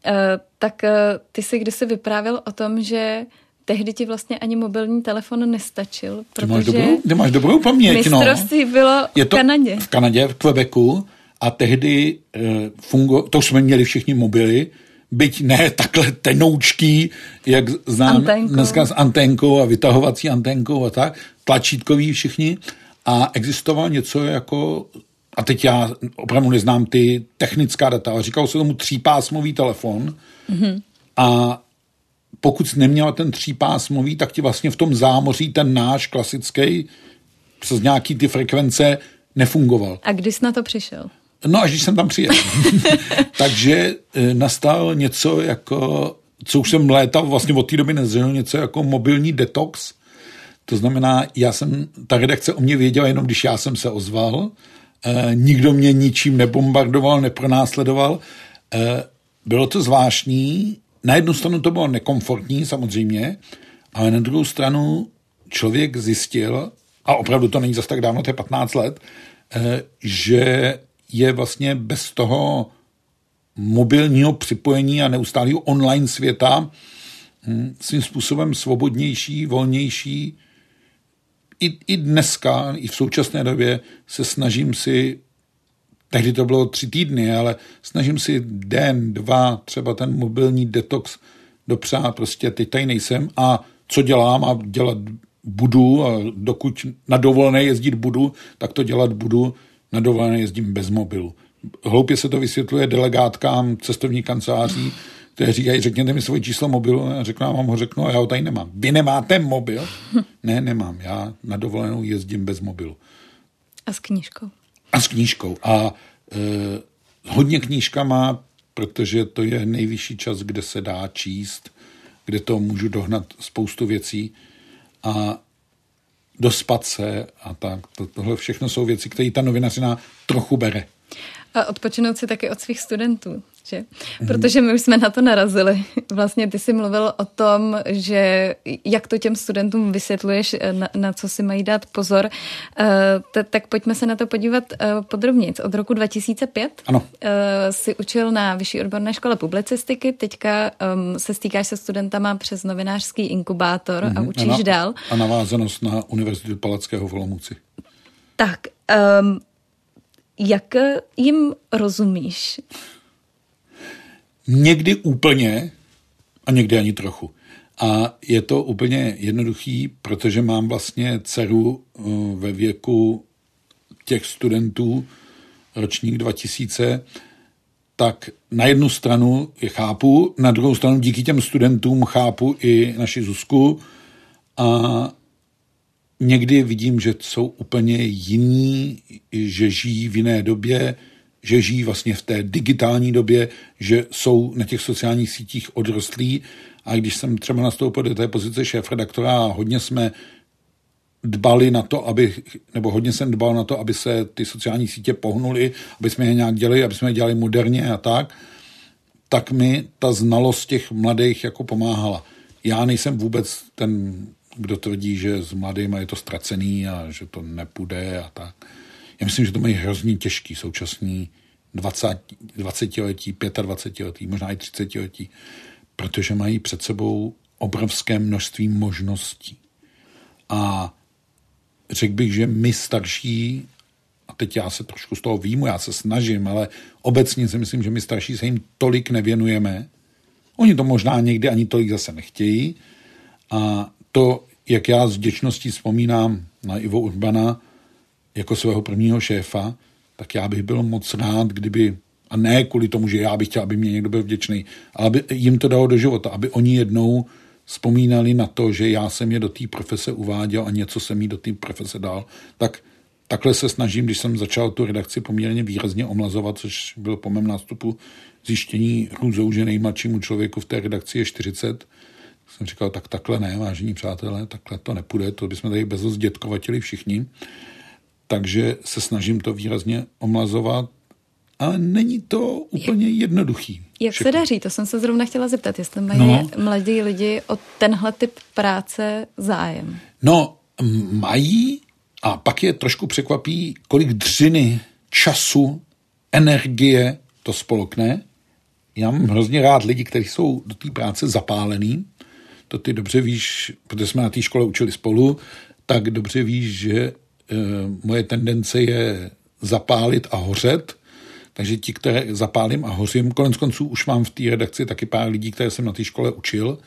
eh, tak uh, ty si kdysi vyprávěl o tom, že tehdy ti vlastně ani mobilní telefon nestačil, protože ty máš dobrou, ty máš dobrou paměť, mistrovství no. bylo Je to v Kanadě. V Kanadě, v Quebecu a tehdy uh, fungo, to jsme měli všichni mobily, byť ne takhle tenoučký, jak znám Anténko. dneska s anténkou a vytahovací anténkou a tak, tlačítkový všichni a existoval něco jako, a teď já opravdu neznám ty technická data, ale říkal se tomu třípásmový telefon mm-hmm. a pokud jsi neměla ten třípásmový, tak ti vlastně v tom zámoří ten náš klasický přes nějaký ty frekvence nefungoval. A kdy jsi na to přišel? No, až když jsem tam přijel. Takže e, nastal něco jako, co už jsem létal, vlastně od té doby nezřel, něco jako mobilní detox. To znamená, já jsem, ta redakce o mě věděla jenom, když já jsem se ozval. E, nikdo mě ničím nebombardoval, nepronásledoval. E, bylo to zvláštní. Na jednu stranu to bylo nekomfortní, samozřejmě, ale na druhou stranu člověk zjistil, a opravdu to není zase tak dávno, to je 15 let, že je vlastně bez toho mobilního připojení a neustálého online světa hm, svým způsobem svobodnější, volnější. I, I dneska, i v současné době se snažím si, tehdy to bylo tři týdny, ale snažím si den, dva, třeba ten mobilní detox dopřát, prostě teď tady nejsem. A co dělám? A dělat budu. A dokud na dovolené jezdit budu, tak to dělat budu na dovolené jezdím bez mobilu. Hloupě se to vysvětluje delegátkám cestovní kanceláří, kteří říkají, řekněte mi svoje číslo mobilu. A řeknu, já vám ho řeknu, a já ho tady nemám. Vy nemáte mobil? ne, nemám. Já na dovolenou jezdím bez mobilu. A s knížkou. A s knížkou. A e, hodně knížka má, protože to je nejvyšší čas, kde se dá číst, kde to můžu dohnat spoustu věcí. A dospat se a tak. To, tohle všechno jsou věci, které ta novinařina trochu bere. A odpočinout si taky od svých studentů, že? Mm. Protože my už jsme na to narazili. Vlastně ty jsi mluvil o tom, že jak to těm studentům vysvětluješ, na, na co si mají dát pozor. Uh, t- tak pojďme se na to podívat uh, podrobně. Od roku 2005 ano. Si učil na Vyšší odborné škole publicistiky, teďka um, se stýkáš se studentama přes novinářský inkubátor mm-hmm. a učíš a na, dál. A navázanost na Univerzitu Palackého v Olomouci. Tak, um, jak jim rozumíš? Někdy úplně a někdy ani trochu. A je to úplně jednoduchý, protože mám vlastně dceru eh, ve věku těch studentů ročník 2000, tak na jednu stranu je chápu, na druhou stranu díky těm studentům chápu i naši Zuzku a někdy vidím, že jsou úplně jiní, že žijí v jiné době, že žijí vlastně v té digitální době, že jsou na těch sociálních sítích odrostlí. A když jsem třeba nastoupil do té pozice šéf-redaktora hodně jsme dbali na to, aby, nebo hodně jsem dbal na to, aby se ty sociální sítě pohnuly, aby jsme je nějak dělali, aby jsme je dělali moderně a tak, tak mi ta znalost těch mladých jako pomáhala. Já nejsem vůbec ten, kdo tvrdí, že s mladými je to ztracený a že to nepůjde a tak. Já myslím, že to mají hrozně těžký současný 20, 20 letí, 25 letí, možná i 30 letí, protože mají před sebou obrovské množství možností. A řekl bych, že my starší, a teď já se trošku z toho výjmu, já se snažím, ale obecně si myslím, že my starší se jim tolik nevěnujeme. Oni to možná někdy ani tolik zase nechtějí. A to, jak já s vděčností vzpomínám na Ivo Urbana jako svého prvního šéfa, tak já bych byl moc rád, kdyby, a ne kvůli tomu, že já bych chtěl, aby mě někdo byl vděčný, ale aby jim to dalo do života, aby oni jednou vzpomínali na to, že já jsem je do té profese uváděl a něco jsem jí do té profese dal, tak takhle se snažím, když jsem začal tu redakci poměrně výrazně omlazovat, což bylo po mém nástupu zjištění hrůzou, že nejmladšímu člověku v té redakci je 40, jsem říkal, tak takhle ne, vážení přátelé, takhle to nepůjde, to bychom tady bez dětkovatili všichni. Takže se snažím to výrazně omlazovat, ale není to úplně jednoduchý. Jak všechno. se daří? To jsem se zrovna chtěla zeptat, jestli mají no, mladí lidi o tenhle typ práce zájem. No, mají a pak je trošku překvapí, kolik dřiny, času, energie to spolkne. Já mám hrozně rád lidi, kteří jsou do té práce zapálený. To ty dobře víš, protože jsme na té škole učili spolu, tak dobře víš, že e, moje tendence je zapálit a hořet takže ti, které zapálím a hořím, konec konců už mám v té redakci taky pár lidí, které jsem na té škole učil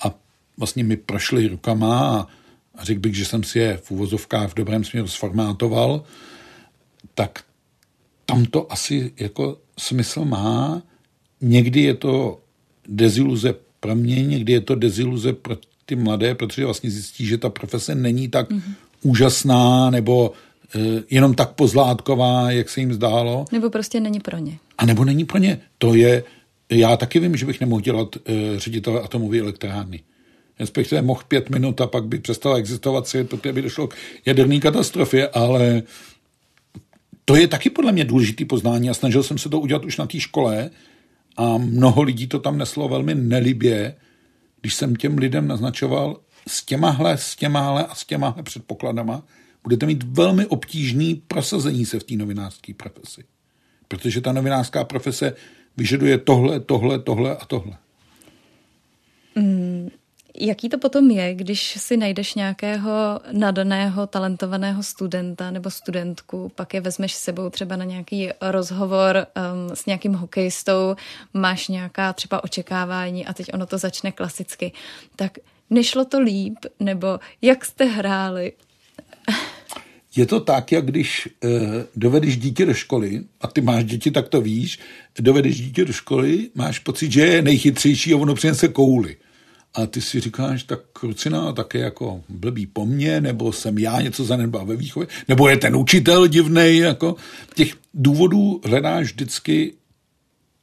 a vlastně mi prošly rukama a, a řekl bych, že jsem si je v úvozovkách v dobrém směru sformátoval, tak tam to asi jako smysl má. Někdy je to deziluze pro mě, někdy je to deziluze pro ty mladé, protože vlastně zjistí, že ta profese není tak mm-hmm. úžasná nebo Eh, jenom tak pozlátková, jak se jim zdálo. Nebo prostě není pro ně. A nebo není pro ně. To je, já taky vím, že bych nemohl dělat uh, ředitele atomové elektrárny. Respektive mohl pět minut a pak by přestala existovat svět, protože by došlo k jaderné katastrofě, ale to je taky podle mě důležitý poznání a snažil jsem se to udělat už na té škole a mnoho lidí to tam neslo velmi nelibě, když jsem těm lidem naznačoval s těmahle, s těmahle a s těmahle předpokladama, budete mít velmi obtížný prosazení se v té novinářské profesi. Protože ta novinářská profese vyžaduje tohle, tohle, tohle a tohle. Mm, jaký to potom je, když si najdeš nějakého nadaného, talentovaného studenta nebo studentku, pak je vezmeš s sebou třeba na nějaký rozhovor um, s nějakým hokejistou, máš nějaká třeba očekávání a teď ono to začne klasicky. Tak nešlo to líp, nebo jak jste hráli? Je to tak, jak když eh, dovedeš dítě do školy, a ty máš děti, tak to víš, dovedeš dítě do školy, máš pocit, že je nejchytřejší a ono přinese kouli. A ty si říkáš, tak krucina také jako blbý po mně, nebo jsem já něco zanedbal ve výchově, nebo je ten učitel divný, jako těch důvodů hledáš vždycky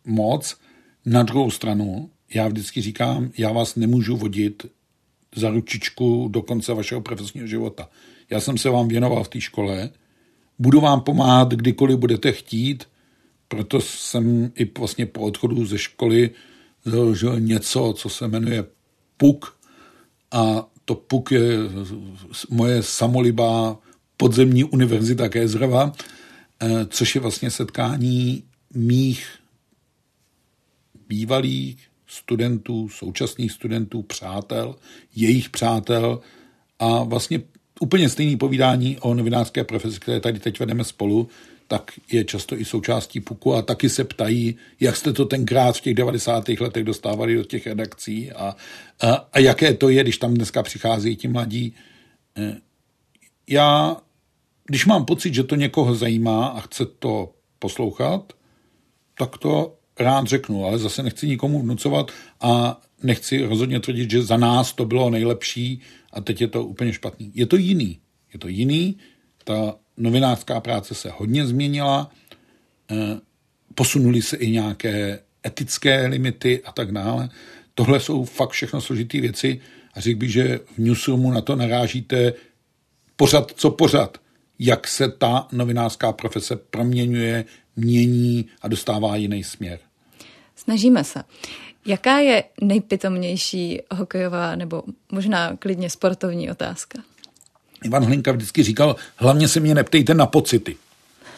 moc. Na druhou stranu, já vždycky říkám, já vás nemůžu vodit za ručičku do konce vašeho profesního života. Já jsem se vám věnoval v té škole, budu vám pomáhat, kdykoliv budete chtít, proto jsem i vlastně po odchodu ze školy založil něco, co se jmenuje PUK. A to PUK je moje samolibá podzemní univerzita Kézrova, eh, což je vlastně setkání mých bývalých studentů, současných studentů, přátel, jejich přátel a vlastně úplně stejný povídání o novinářské profesi, které tady teď vedeme spolu, tak je často i součástí PUKu a taky se ptají, jak jste to tenkrát v těch 90. letech dostávali do těch redakcí a, a, a jaké to je, když tam dneska přichází ti mladí. Eh, já, když mám pocit, že to někoho zajímá a chce to poslouchat, tak to rád řeknu, ale zase nechci nikomu vnucovat a nechci rozhodně tvrdit, že za nás to bylo nejlepší a teď je to úplně špatný. Je to jiný. Je to jiný. Ta novinářská práce se hodně změnila, eh, posunuli se i nějaké etické limity a tak dále. Tohle jsou fakt všechno složité věci a řekl bych, že v newsroomu na to narážíte pořad co pořad, jak se ta novinářská profese proměňuje, mění a dostává jiný směr. Snažíme se. Jaká je nejpitomnější hokejová nebo možná klidně sportovní otázka? Ivan Hlinka vždycky říkal, hlavně se mě neptejte na pocity.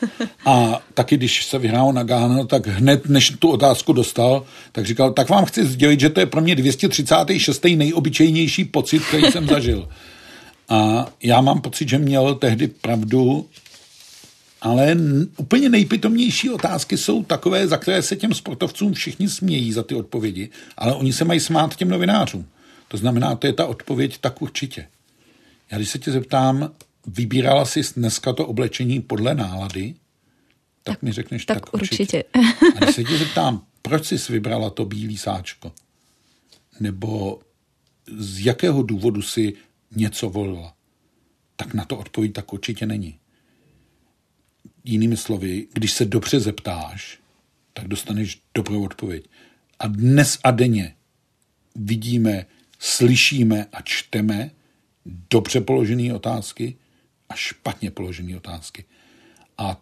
A taky, když se vyhrál na Gána, tak hned, než tu otázku dostal, tak říkal, tak vám chci sdělit, že to je pro mě 236. nejobyčejnější pocit, který jsem zažil. A já mám pocit, že měl tehdy pravdu, ale úplně nejpitomnější otázky jsou takové, za které se těm sportovcům všichni smějí za ty odpovědi, ale oni se mají smát těm novinářům. To znamená, to je ta odpověď tak určitě. Já když se tě zeptám, vybírala jsi dneska to oblečení podle nálady, tak, tak mi řekneš tak, tak určitě. určitě. A když se tě zeptám, proč jsi vybrala to bílý sáčko? Nebo z jakého důvodu si něco volila? Tak na to odpověď tak určitě není. Jinými slovy, když se dobře zeptáš, tak dostaneš dobrou odpověď. A dnes a denně vidíme, slyšíme a čteme dobře položené otázky a špatně položené otázky. A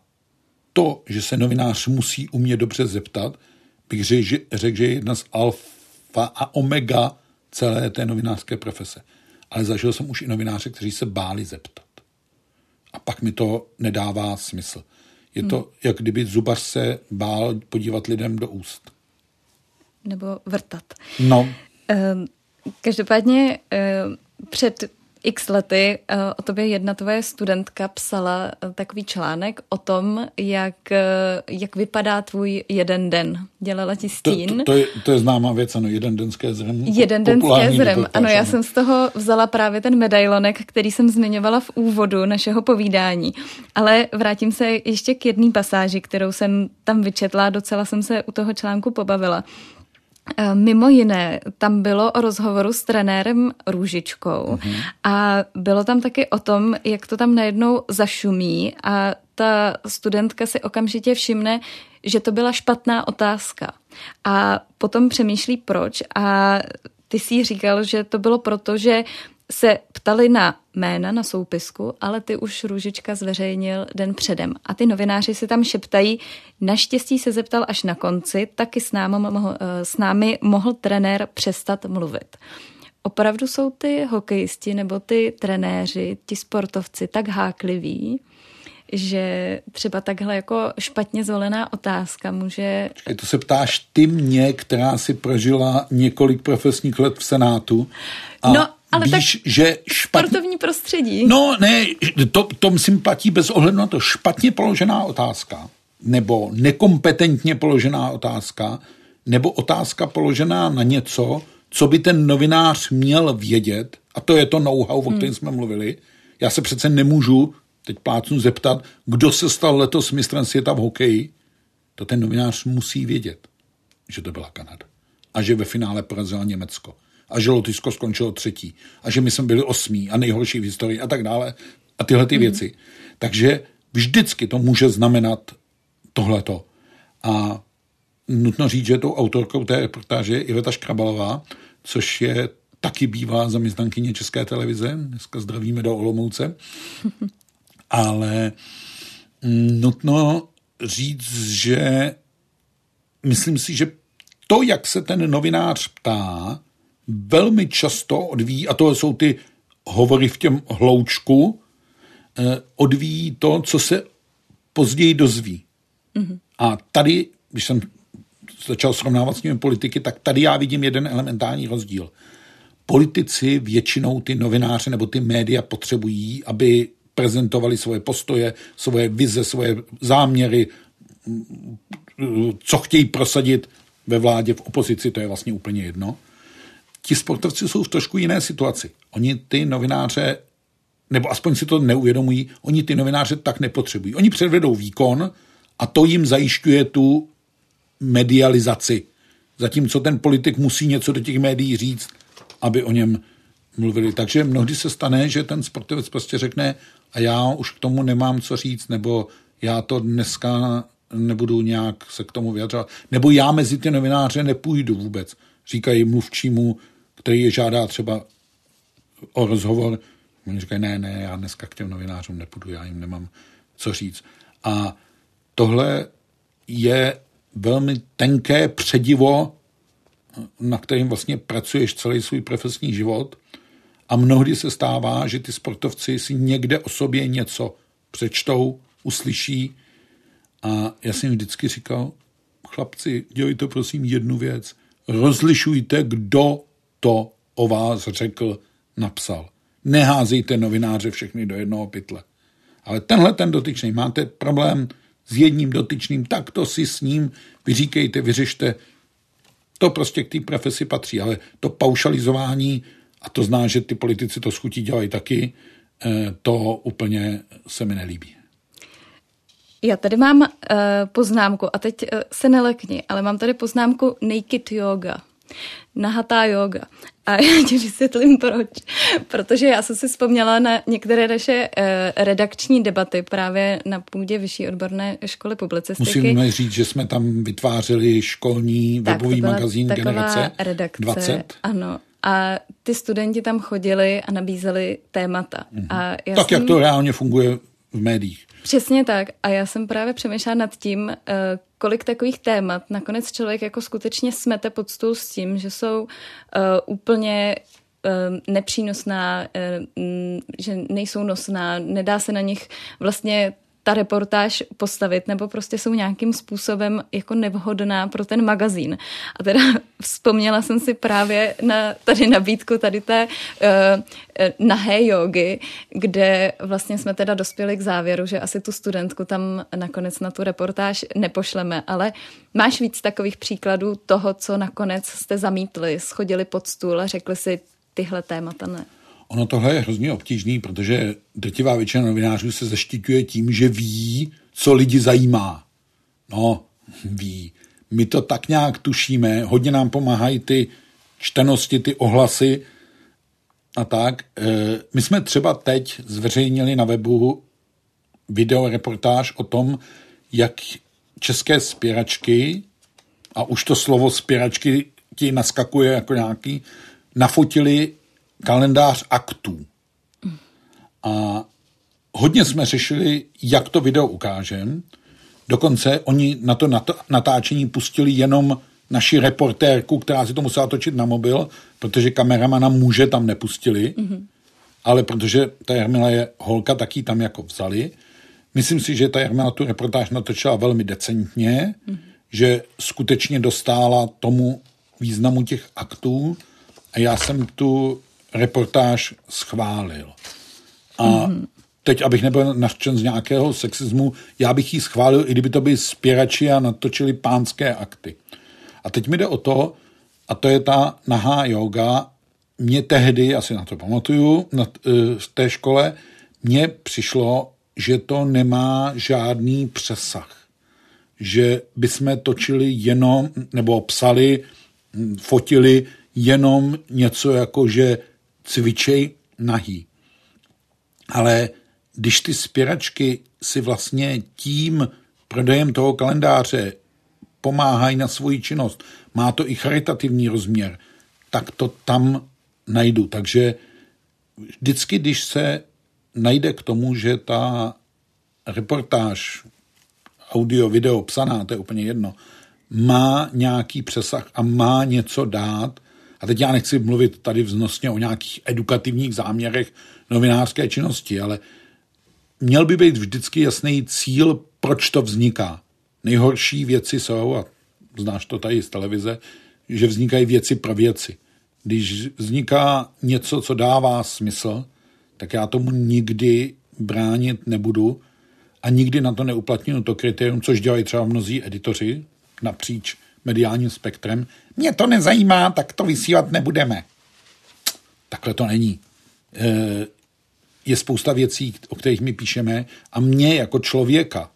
to, že se novinář musí umět dobře zeptat, bych řekl, že, řek, že je jedna z alfa a omega celé té novinářské profese. Ale zažil jsem už i novináře, kteří se báli zeptat. A pak mi to nedává smysl. Je to, hmm. jak kdyby zubař se bál podívat lidem do úst. Nebo vrtat. No. Ehm, každopádně ehm, před x lety uh, o tobě jedna tvoje studentka psala uh, takový článek o tom, jak, uh, jak vypadá tvůj jeden den. Dělala ti stín. To, to, to, je, to je známá věc, ano, jeden den zrem. Jeden den zrem, ano, já jsem z toho vzala právě ten medailonek, který jsem zmiňovala v úvodu našeho povídání. Ale vrátím se ještě k jedné pasáži, kterou jsem tam vyčetla, docela jsem se u toho článku pobavila. Eh, mimo jiné, tam bylo o rozhovoru s trenérem Růžičkou mm-hmm. a bylo tam taky o tom, jak to tam najednou zašumí a ta studentka si okamžitě všimne, že to byla špatná otázka. A potom přemýšlí proč a ty si říkal, že to bylo proto, že se ptali na jména na soupisku, ale ty už Růžička zveřejnil den předem. A ty novináři si tam šeptají, naštěstí se zeptal až na konci, taky s námi mohl, eh, s námi mohl trenér přestat mluvit. Opravdu jsou ty hokejisti nebo ty trenéři, ti sportovci tak hákliví, že třeba takhle jako špatně zvolená otázka může... To se ptáš ty mě, která si prožila několik profesních let v Senátu. A no, ale víš, tak že špatně... sportovní prostředí. No ne, to, to myslím platí bez ohledu na to. Špatně položená otázka, nebo nekompetentně položená otázka, nebo otázka položená na něco, co by ten novinář měl vědět, a to je to know-how, o kterém hmm. jsme mluvili. Já se přece nemůžu teď plácnu zeptat, kdo se stal letos mistrem světa v hokeji, to ten novinář musí vědět, že to byla Kanada. A že ve finále porazila Německo. A že Lotyšsko skončilo třetí. A že my jsme byli osmí a nejhorší v historii a tak dále. A tyhle ty mm. věci. Takže vždycky to může znamenat tohleto. A nutno říct, že tou autorkou té reportáže je Iveta Škrabalová, což je taky bývá zaměstnankyně České televize. Dneska zdravíme do Olomouce. ale nutno říct, že myslím si, že to, jak se ten novinář ptá, velmi často odvíjí, a to jsou ty hovory v těm hloučku, eh, odvíjí to, co se později dozví. Mm-hmm. A tady, když jsem začal srovnávat s nimi politiky, tak tady já vidím jeden elementární rozdíl. Politici většinou ty novináře nebo ty média potřebují, aby prezentovali svoje postoje, svoje vize, svoje záměry, co chtějí prosadit ve vládě, v opozici, to je vlastně úplně jedno. Ti sportovci jsou v trošku jiné situaci. Oni ty novináře, nebo aspoň si to neuvědomují, oni ty novináře tak nepotřebují. Oni předvedou výkon a to jim zajišťuje tu medializaci. Zatímco ten politik musí něco do těch médií říct, aby o něm mluvili. Takže mnohdy se stane, že ten sportovec prostě řekne, a já už k tomu nemám co říct, nebo já to dneska nebudu nějak se k tomu vyjadřovat, nebo já mezi ty novináře nepůjdu vůbec, říkají mluvčímu, který je žádá třeba o rozhovor. Oni říkají, ne, ne, já dneska k těm novinářům nepůjdu, já jim nemám co říct. A tohle je velmi tenké předivo, na kterým vlastně pracuješ celý svůj profesní život. A mnohdy se stává, že ty sportovci si někde o sobě něco přečtou, uslyší. A já jsem vždycky říkal, chlapci, dělejte prosím jednu věc, rozlišujte, kdo to o vás řekl, napsal. Neházejte novináře všechny do jednoho pytle. Ale tenhle ten dotyčný, máte problém s jedním dotyčným, tak to si s ním vyříkejte, vyřešte. To prostě k té profesi patří, ale to paušalizování, a to zná, že ty politici to schutí dělají taky, eh, to úplně se mi nelíbí. Já tady mám uh, poznámku, a teď uh, se nelekni, ale mám tady poznámku naked yoga. Nahatá yoga. A já ti vysvětlím proč. Protože já jsem si vzpomněla na některé naše uh, redakční debaty právě na půdě Vyšší odborné školy publicistiky. Musíme říct, že jsme tam vytvářeli školní tak, webový magazín Generace redakce, 20. Ano. A ty studenti tam chodili a nabízeli témata. Mm-hmm. A já tak jsem... jak to reálně funguje v médiích. Přesně tak. A já jsem právě přemýšlela nad tím, eh, kolik takových témat nakonec člověk jako skutečně smete pod stůl s tím, že jsou uh, úplně uh, nepřínosná, že nejsou nosná, nedá se na nich vlastně ta reportáž postavit, nebo prostě jsou nějakým způsobem jako nevhodná pro ten magazín. A teda vzpomněla jsem si právě na tady nabídku tady té uh, nahé jogy, kde vlastně jsme teda dospěli k závěru, že asi tu studentku tam nakonec na tu reportáž nepošleme, ale máš víc takových příkladů toho, co nakonec jste zamítli, schodili pod stůl a řekli si tyhle témata ne. Ono tohle je hrozně obtížný, protože drtivá většina novinářů se zaštiťuje tím, že ví, co lidi zajímá. No, ví. My to tak nějak tušíme, hodně nám pomáhají ty čtenosti, ty ohlasy a tak. E, my jsme třeba teď zveřejnili na webu videoreportáž o tom, jak české spěračky, a už to slovo spěračky ti naskakuje jako nějaký, nafotili kalendář aktů. A hodně jsme řešili, jak to video ukážem. Dokonce oni na to natáčení pustili jenom naši reportérku, která si to musela točit na mobil, protože kameramana muže tam nepustili, mm-hmm. ale protože ta Jarmila je holka, tak ji tam jako vzali. Myslím si, že ta Jarmila tu reportáž natočila velmi decentně, mm-hmm. že skutečně dostála tomu významu těch aktů a já jsem tu reportáž schválil. A mm-hmm. teď, abych nebyl naštěn z nějakého sexismu, já bych ji schválil, i kdyby to byli spěrači a natočili pánské akty. A teď mi jde o to, a to je ta nahá yoga, mě tehdy, asi na to pamatuju, na, e, v té škole, mně přišlo, že to nemá žádný přesah. Že bychom točili jenom, nebo psali, fotili jenom něco jako, že cvičej nahý. Ale když ty spěračky si vlastně tím prodejem toho kalendáře pomáhají na svoji činnost, má to i charitativní rozměr, tak to tam najdu. Takže vždycky, když se najde k tomu, že ta reportáž, audio, video, psaná, to je úplně jedno, má nějaký přesah a má něco dát, a teď já nechci mluvit tady vznosně o nějakých edukativních záměrech novinářské činnosti, ale měl by být vždycky jasný cíl, proč to vzniká. Nejhorší věci jsou, a znáš to tady z televize, že vznikají věci pro věci. Když vzniká něco, co dává smysl, tak já tomu nikdy bránit nebudu a nikdy na to neuplatňuji to kritérium, což dělají třeba mnozí editoři napříč mediálním spektrem. Mě to nezajímá, tak to vysílat nebudeme. Takhle to není. E, je spousta věcí, o kterých my píšeme a mě jako člověka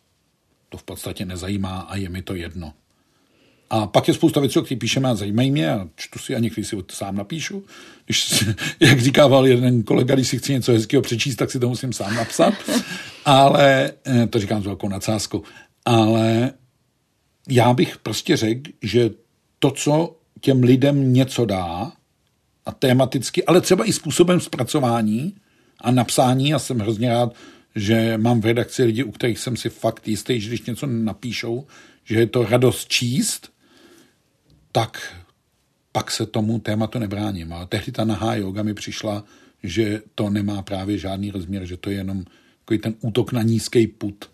to v podstatě nezajímá a je mi to jedno. A pak je spousta věcí, o kterých píšeme a zajímají mě a čtu si a někdy si to sám napíšu. Když, jak říkával jeden kolega, když si chci něco hezkého přečíst, tak si to musím sám napsat. Ale, e, to říkám s velkou nadsázkou, ale já bych prostě řekl, že to, co těm lidem něco dá, a tématicky, ale třeba i způsobem zpracování, a napsání. A jsem hrozně rád, že mám v redakci lidi, u kterých jsem si fakt jistý, že když něco napíšou, že je to radost číst, tak pak se tomu tématu nebráním. A tehdy ta nahá yoga mi přišla, že to nemá právě žádný rozměr, že to je jenom takový ten útok na nízký put.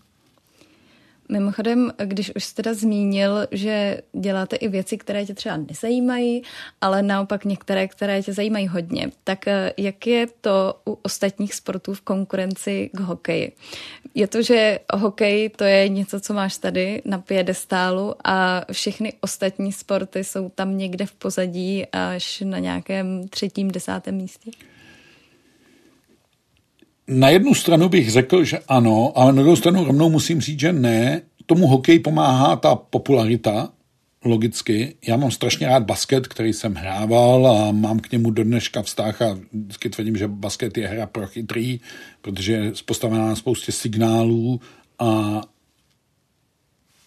Mimochodem, když už jste teda zmínil, že děláte i věci, které tě třeba nezajímají, ale naopak některé, které tě zajímají hodně, tak eh, jak je to u ostatních sportů v konkurenci k hokeji? Je to, že hokej to je něco, co máš tady na piedestálu a všechny ostatní sporty jsou tam někde v pozadí až na nějakém třetím, desátém místě? Na jednu stranu bych řekl, že ano, ale na druhou stranu rovnou musím říct, že ne. Tomu hokej pomáhá ta popularita, logicky. Já mám strašně rád basket, který jsem hrával a mám k němu do dneška vztah a vždycky tvrdím, že basket je hra pro chytrý, protože je postavená na spoustě signálů a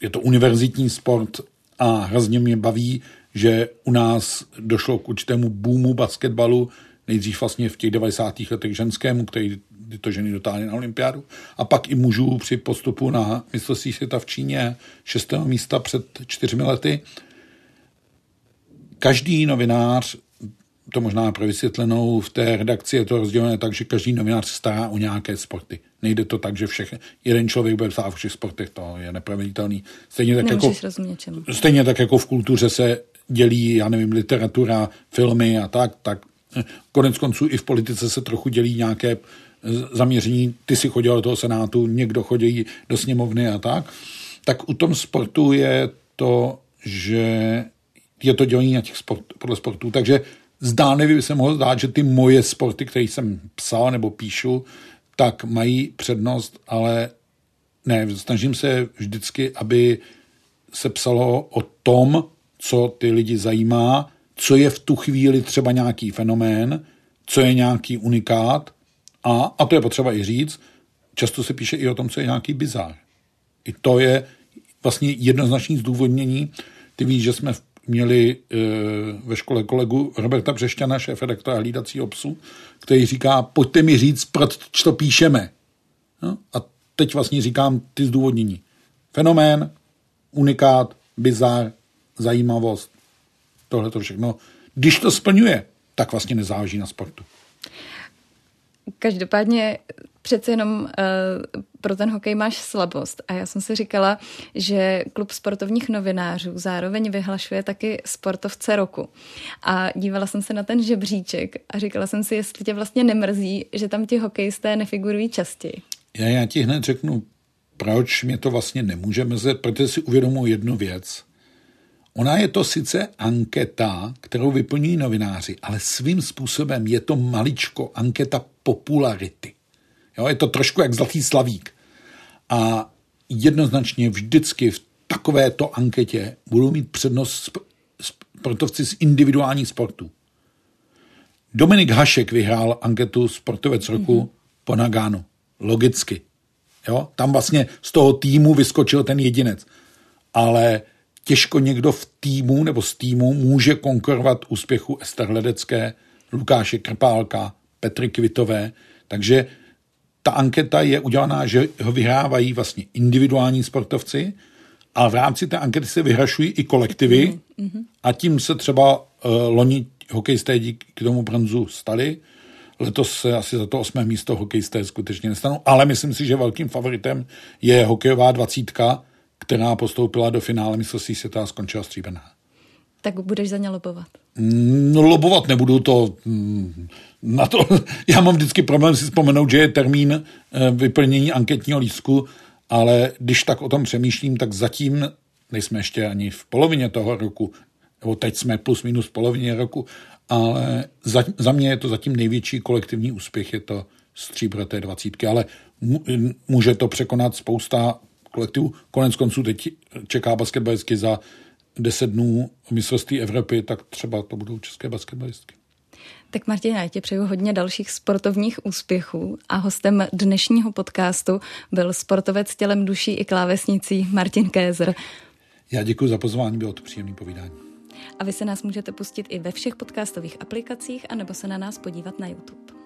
je to univerzitní sport a hrozně mě baví, že u nás došlo k určitému boomu basketbalu, nejdřív vlastně v těch 90. letech ženskému, který to ženy dotáhly na olympiádu. A pak i mužů při postupu na mistrovství světa v Číně šestého místa před čtyřmi lety. Každý novinář, to možná pro vysvětlenou, v té redakci je to rozdělené tak, že každý novinář se stará o nějaké sporty. Nejde to tak, že všech, jeden člověk bude psát o všech sportech, to je neproveditelný. Stejně tak, jako, stejně tak jako v kultuře se dělí, já nevím, literatura, filmy a tak, tak konec konců i v politice se trochu dělí nějaké zaměření, ty si chodil do toho senátu, někdo chodí do sněmovny a tak, tak u tom sportu je to, že je to dělení na těch sport, podle sportů. Takže zdánlivě by se mohlo zdát, že ty moje sporty, které jsem psal nebo píšu, tak mají přednost, ale ne, snažím se vždycky, aby se psalo o tom, co ty lidi zajímá, co je v tu chvíli třeba nějaký fenomén, co je nějaký unikát a, a to je potřeba i říct, často se píše i o tom, co je nějaký bizár. I to je vlastně jednoznačný zdůvodnění. Ty víš, že jsme měli e, ve škole kolegu Roberta Břešťana, šéf redaktora hlídacího psu, který říká, pojďte mi říct, proč to píšeme. No? A teď vlastně říkám ty zdůvodnění. Fenomén, unikát, bizár, zajímavost, tohle to všechno. Když to splňuje, tak vlastně nezáleží na sportu. Každopádně přece jenom uh, pro ten hokej máš slabost. A já jsem si říkala, že klub sportovních novinářů zároveň vyhlašuje taky sportovce roku. A dívala jsem se na ten žebříček a říkala jsem si, jestli tě vlastně nemrzí, že tam ti hokejisté nefigurují častěji. Já, já ti hned řeknu, proč mě to vlastně nemůže mrzet, protože si uvědomuji jednu věc. Ona je to sice anketa, kterou vyplňují novináři, ale svým způsobem je to maličko anketa popularity. Jo, je to trošku jak zlatý slavík. A jednoznačně vždycky v takovéto anketě budou mít přednost sportovci z individuálních sportů. Dominik Hašek vyhrál anketu Sportovec roku mm-hmm. po Nagánu. Logicky. Jo? Tam vlastně z toho týmu vyskočil ten jedinec. Ale těžko někdo v týmu nebo z týmu může konkurovat úspěchu Ester Ledecké, Lukáše Krpálka, Petry Kvitové. Takže ta anketa je udělaná, že ho vyhrávají vlastně individuální sportovci a v rámci té ankety se vyhrašují i kolektivy mm-hmm. a tím se třeba uh, loni hokejisté díky tomu bronzu stali. Letos se asi za to osmé místo hokejisté skutečně nestanou, ale myslím si, že velkým favoritem je hokejová dvacítka, která postoupila do finále mistrovství světa a skončila stříbená. Tak budeš za ně lobovat? No lobovat nebudu to. Mm, na to já mám vždycky problém si vzpomenout, že je termín eh, vyplnění anketního lístku, ale když tak o tom přemýšlím, tak zatím nejsme ještě ani v polovině toho roku, nebo teď jsme plus minus v polovině roku, ale za, za mě je to zatím největší kolektivní úspěch, je to stříbro té dvacítky, ale může to překonat spousta kolektivu. Konec konců teď čeká basketbalistky za 10 dnů mistrovství Evropy, tak třeba to budou české basketbalistky. Tak Martina, já ti přeju hodně dalších sportovních úspěchů a hostem dnešního podcastu byl sportovec tělem duší i klávesnicí Martin Kézer. Já děkuji za pozvání, bylo to příjemné povídání. A vy se nás můžete pustit i ve všech podcastových aplikacích anebo se na nás podívat na YouTube.